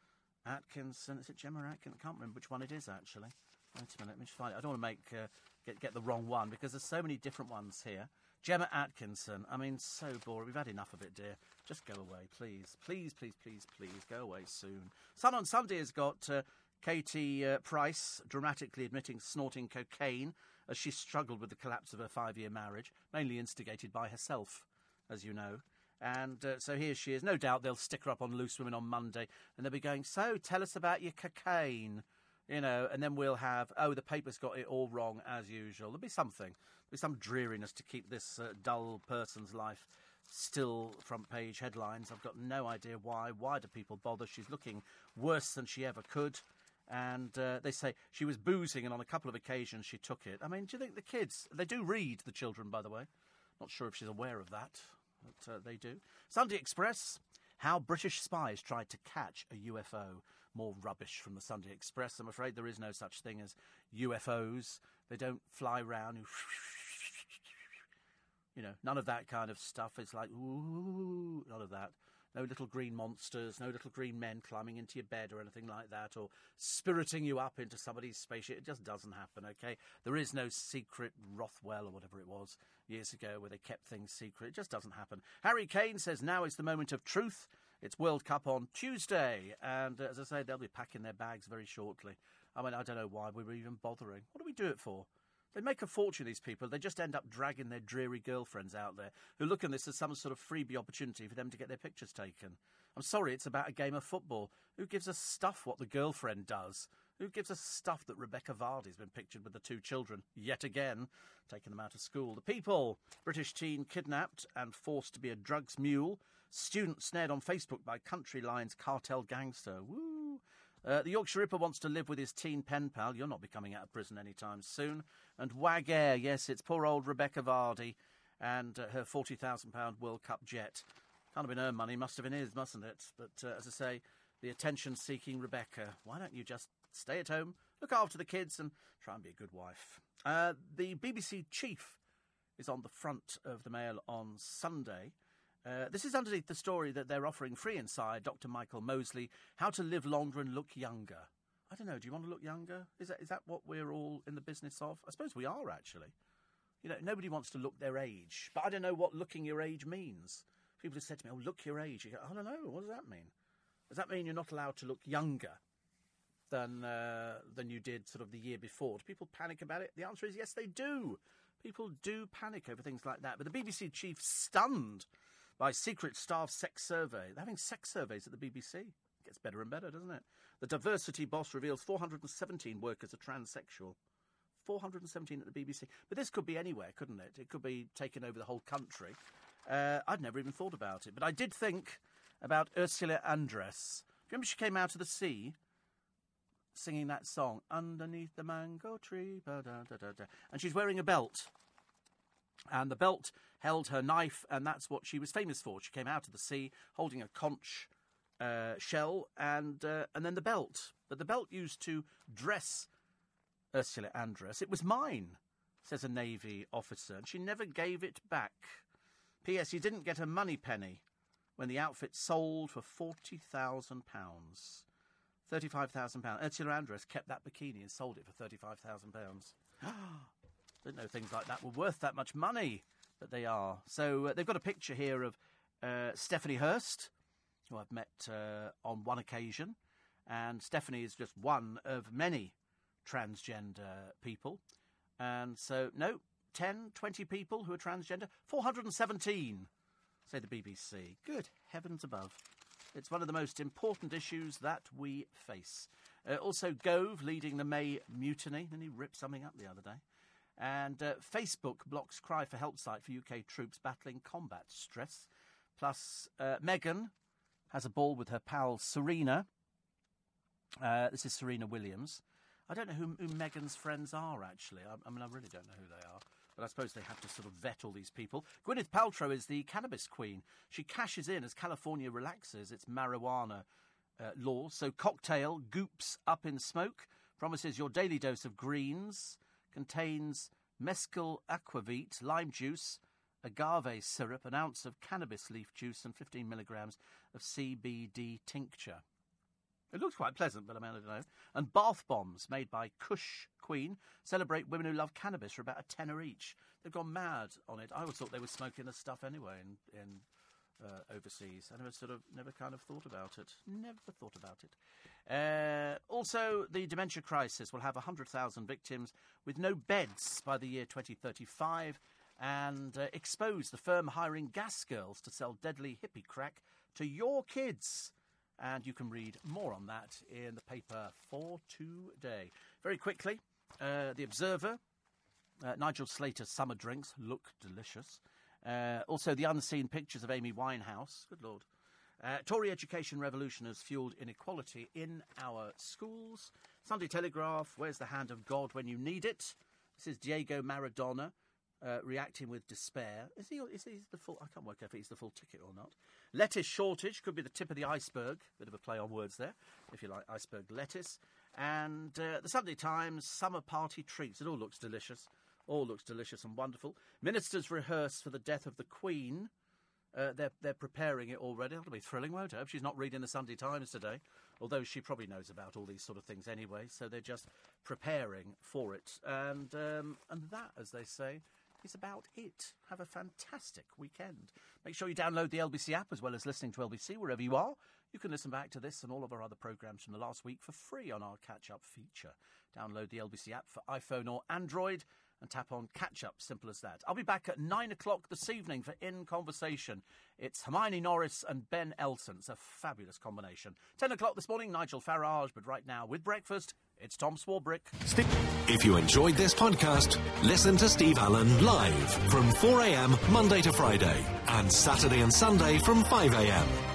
Atkinson. Is it Gemma Atkinson? I can't remember which one it is, actually. Wait a minute, let me just find it. I don't want to make uh, get get the wrong one because there's so many different ones here. Gemma Atkinson. I mean, so boring. We've had enough of it, dear. Just go away, please, please, please, please, please. Go away soon. Sun on Sunday has got. Uh, Katie uh, Price dramatically admitting snorting cocaine as she struggled with the collapse of her five year marriage, mainly instigated by herself, as you know. And uh, so here she is. No doubt they'll stick her up on Loose Women on Monday and they'll be going, So, tell us about your cocaine you know, and then we'll have, oh, the paper's got it all wrong as usual. There'll be something. There'll some dreariness to keep this uh, dull person's life still front page headlines. I've got no idea why. Why do people bother? She's looking worse than she ever could. And uh, they say she was boozing, and on a couple of occasions she took it. I mean, do you think the kids, they do read, the children, by the way? Not sure if she's aware of that, but uh, they do. Sunday Express. How British spies tried to catch a UFO. More rubbish from the Sunday Express. I'm afraid there is no such thing as UFOs. They don't fly round. You know, none of that kind of stuff. It's like, ooh, none of that. No little green monsters, no little green men climbing into your bed or anything like that, or spiriting you up into somebody's spaceship. It just doesn't happen, okay? There is no secret Roswell or whatever it was years ago where they kept things secret. It just doesn't happen. Harry Kane says now is the moment of truth. It's World Cup on Tuesday, and uh, as I say, they'll be packing their bags very shortly. I mean, I don't know why we were even bothering. What do we do it for? They make a fortune, these people. They just end up dragging their dreary girlfriends out there who look at this as some sort of freebie opportunity for them to get their pictures taken. I'm sorry, it's about a game of football. Who gives a stuff what the girlfriend does? Who gives a stuff that Rebecca Vardy's been pictured with the two children, yet again, taking them out of school? The people. British teen kidnapped and forced to be a drugs mule. Student snared on Facebook by County Lines cartel gangster. Woo! Uh, the Yorkshire Ripper wants to live with his teen pen pal. You're not be coming out of prison anytime soon. And Wag Air, yes, it's poor old Rebecca Vardy and uh, her £40,000 World Cup jet. Can't have been her money, must have been his, mustn't it? But uh, as I say, the attention seeking Rebecca. Why don't you just stay at home, look after the kids, and try and be a good wife? Uh, the BBC chief is on the front of the Mail on Sunday. Uh, this is underneath the story that they're offering free inside Dr. Michael Mosley how to live longer and look younger. I don't know. Do you want to look younger? Is that is that what we're all in the business of? I suppose we are actually. You know, nobody wants to look their age, but I don't know what looking your age means. People have said to me, "Oh, look your age." You go, "I don't know. What does that mean? Does that mean you're not allowed to look younger than uh, than you did sort of the year before?" Do people panic about it? The answer is yes, they do. People do panic over things like that. But the BBC chief stunned by Secret Staff Sex Survey. They're having sex surveys at the BBC. It gets better and better, doesn't it? The diversity boss reveals 417 workers are transsexual. 417 at the BBC. But this could be anywhere, couldn't it? It could be taken over the whole country. Uh, I'd never even thought about it. But I did think about Ursula Andress. Do you remember she came out of the sea singing that song, Underneath the Mango Tree? And she's wearing a belt. And the belt held her knife, and that's what she was famous for. She came out of the sea holding a conch uh, shell and, uh, and then the belt. But the belt used to dress Ursula Andress. It was mine, says a Navy officer, and she never gave it back. P.S. You didn't get a money penny when the outfit sold for £40,000. £35,000. Ursula Andress kept that bikini and sold it for £35,000. Didn't know things like that were worth that much money, but they are. So uh, they've got a picture here of uh, Stephanie Hirst, who I've met uh, on one occasion. And Stephanie is just one of many transgender people. And so, no, 10, 20 people who are transgender, 417, say the BBC. Good heavens above. It's one of the most important issues that we face. Uh, also, Gove leading the May mutiny. Then he ripped something up the other day. And uh, Facebook blocks cry for help site for UK troops battling combat stress. Plus, uh, Meghan has a ball with her pal Serena. Uh, this is Serena Williams. I don't know who, who Meghan's friends are, actually. I, I, mean, I really don't know who they are. But I suppose they have to sort of vet all these people. Gwyneth Paltrow is the cannabis queen. She cashes in as California relaxes its marijuana uh, law. So, cocktail, goops up in smoke, promises your daily dose of greens, contains mescal aquavit, lime juice, agave syrup, an ounce of cannabis leaf juice, and 15 milligrams of CBD tincture. It looks quite pleasant, but I mean, I don't know. And bath bombs made by Kush Queen celebrate women who love cannabis for about a tenner each. They've gone mad on it. I always thought they were smoking the stuff anyway in, in uh, overseas. I never sort of never kind of thought about it. Never thought about it. Uh, also, the dementia crisis will have 100,000 victims with no beds by the year 2035 and uh, expose the firm hiring gas girls to sell deadly hippie crack to your kids. And you can read more on that in the paper for today. Very quickly, uh, The Observer. Uh, Nigel Slater's summer drinks look delicious. Uh, also, the unseen pictures of Amy Winehouse. Good Lord. Uh, Tory education revolution has fueled inequality in our schools. Sunday Telegraph, where's the hand of God when you need it? This is Diego Maradona. Uh, reacting with despair. Is he? Is he the full? I can't work out if he's the full ticket or not. Lettuce shortage could be the tip of the iceberg. Bit of a play on words there, if you like. Iceberg lettuce. And uh, the Sunday Times summer party treats. It all looks delicious. All looks delicious and wonderful. Ministers rehearse for the death of the Queen. Uh, they're they're preparing it already. That'll be thrilling, won't it? She's not reading the Sunday Times today, although she probably knows about all these sort of things anyway. So they're just preparing for it, and um, and that, as they say, is about it. Have a fantastic weekend. Make sure you download the LBC app as well as listening to LBC wherever you are. You can listen back to this and all of our other programmes from the last week for free on our catch up feature. Download the LBC app for iPhone or Android and tap on catch up. Simple as that. I'll be back at nine o'clock this evening for In Conversation. It's Hermione Norris and Ben Elton. It's a fabulous combination. Ten o'clock this morning, Nigel Farage, but right now with breakfast, it's Tom Swarbrick. If you enjoyed this podcast, listen to Steve Allen live from 4am Monday to Friday and Saturday and Sunday from 5am.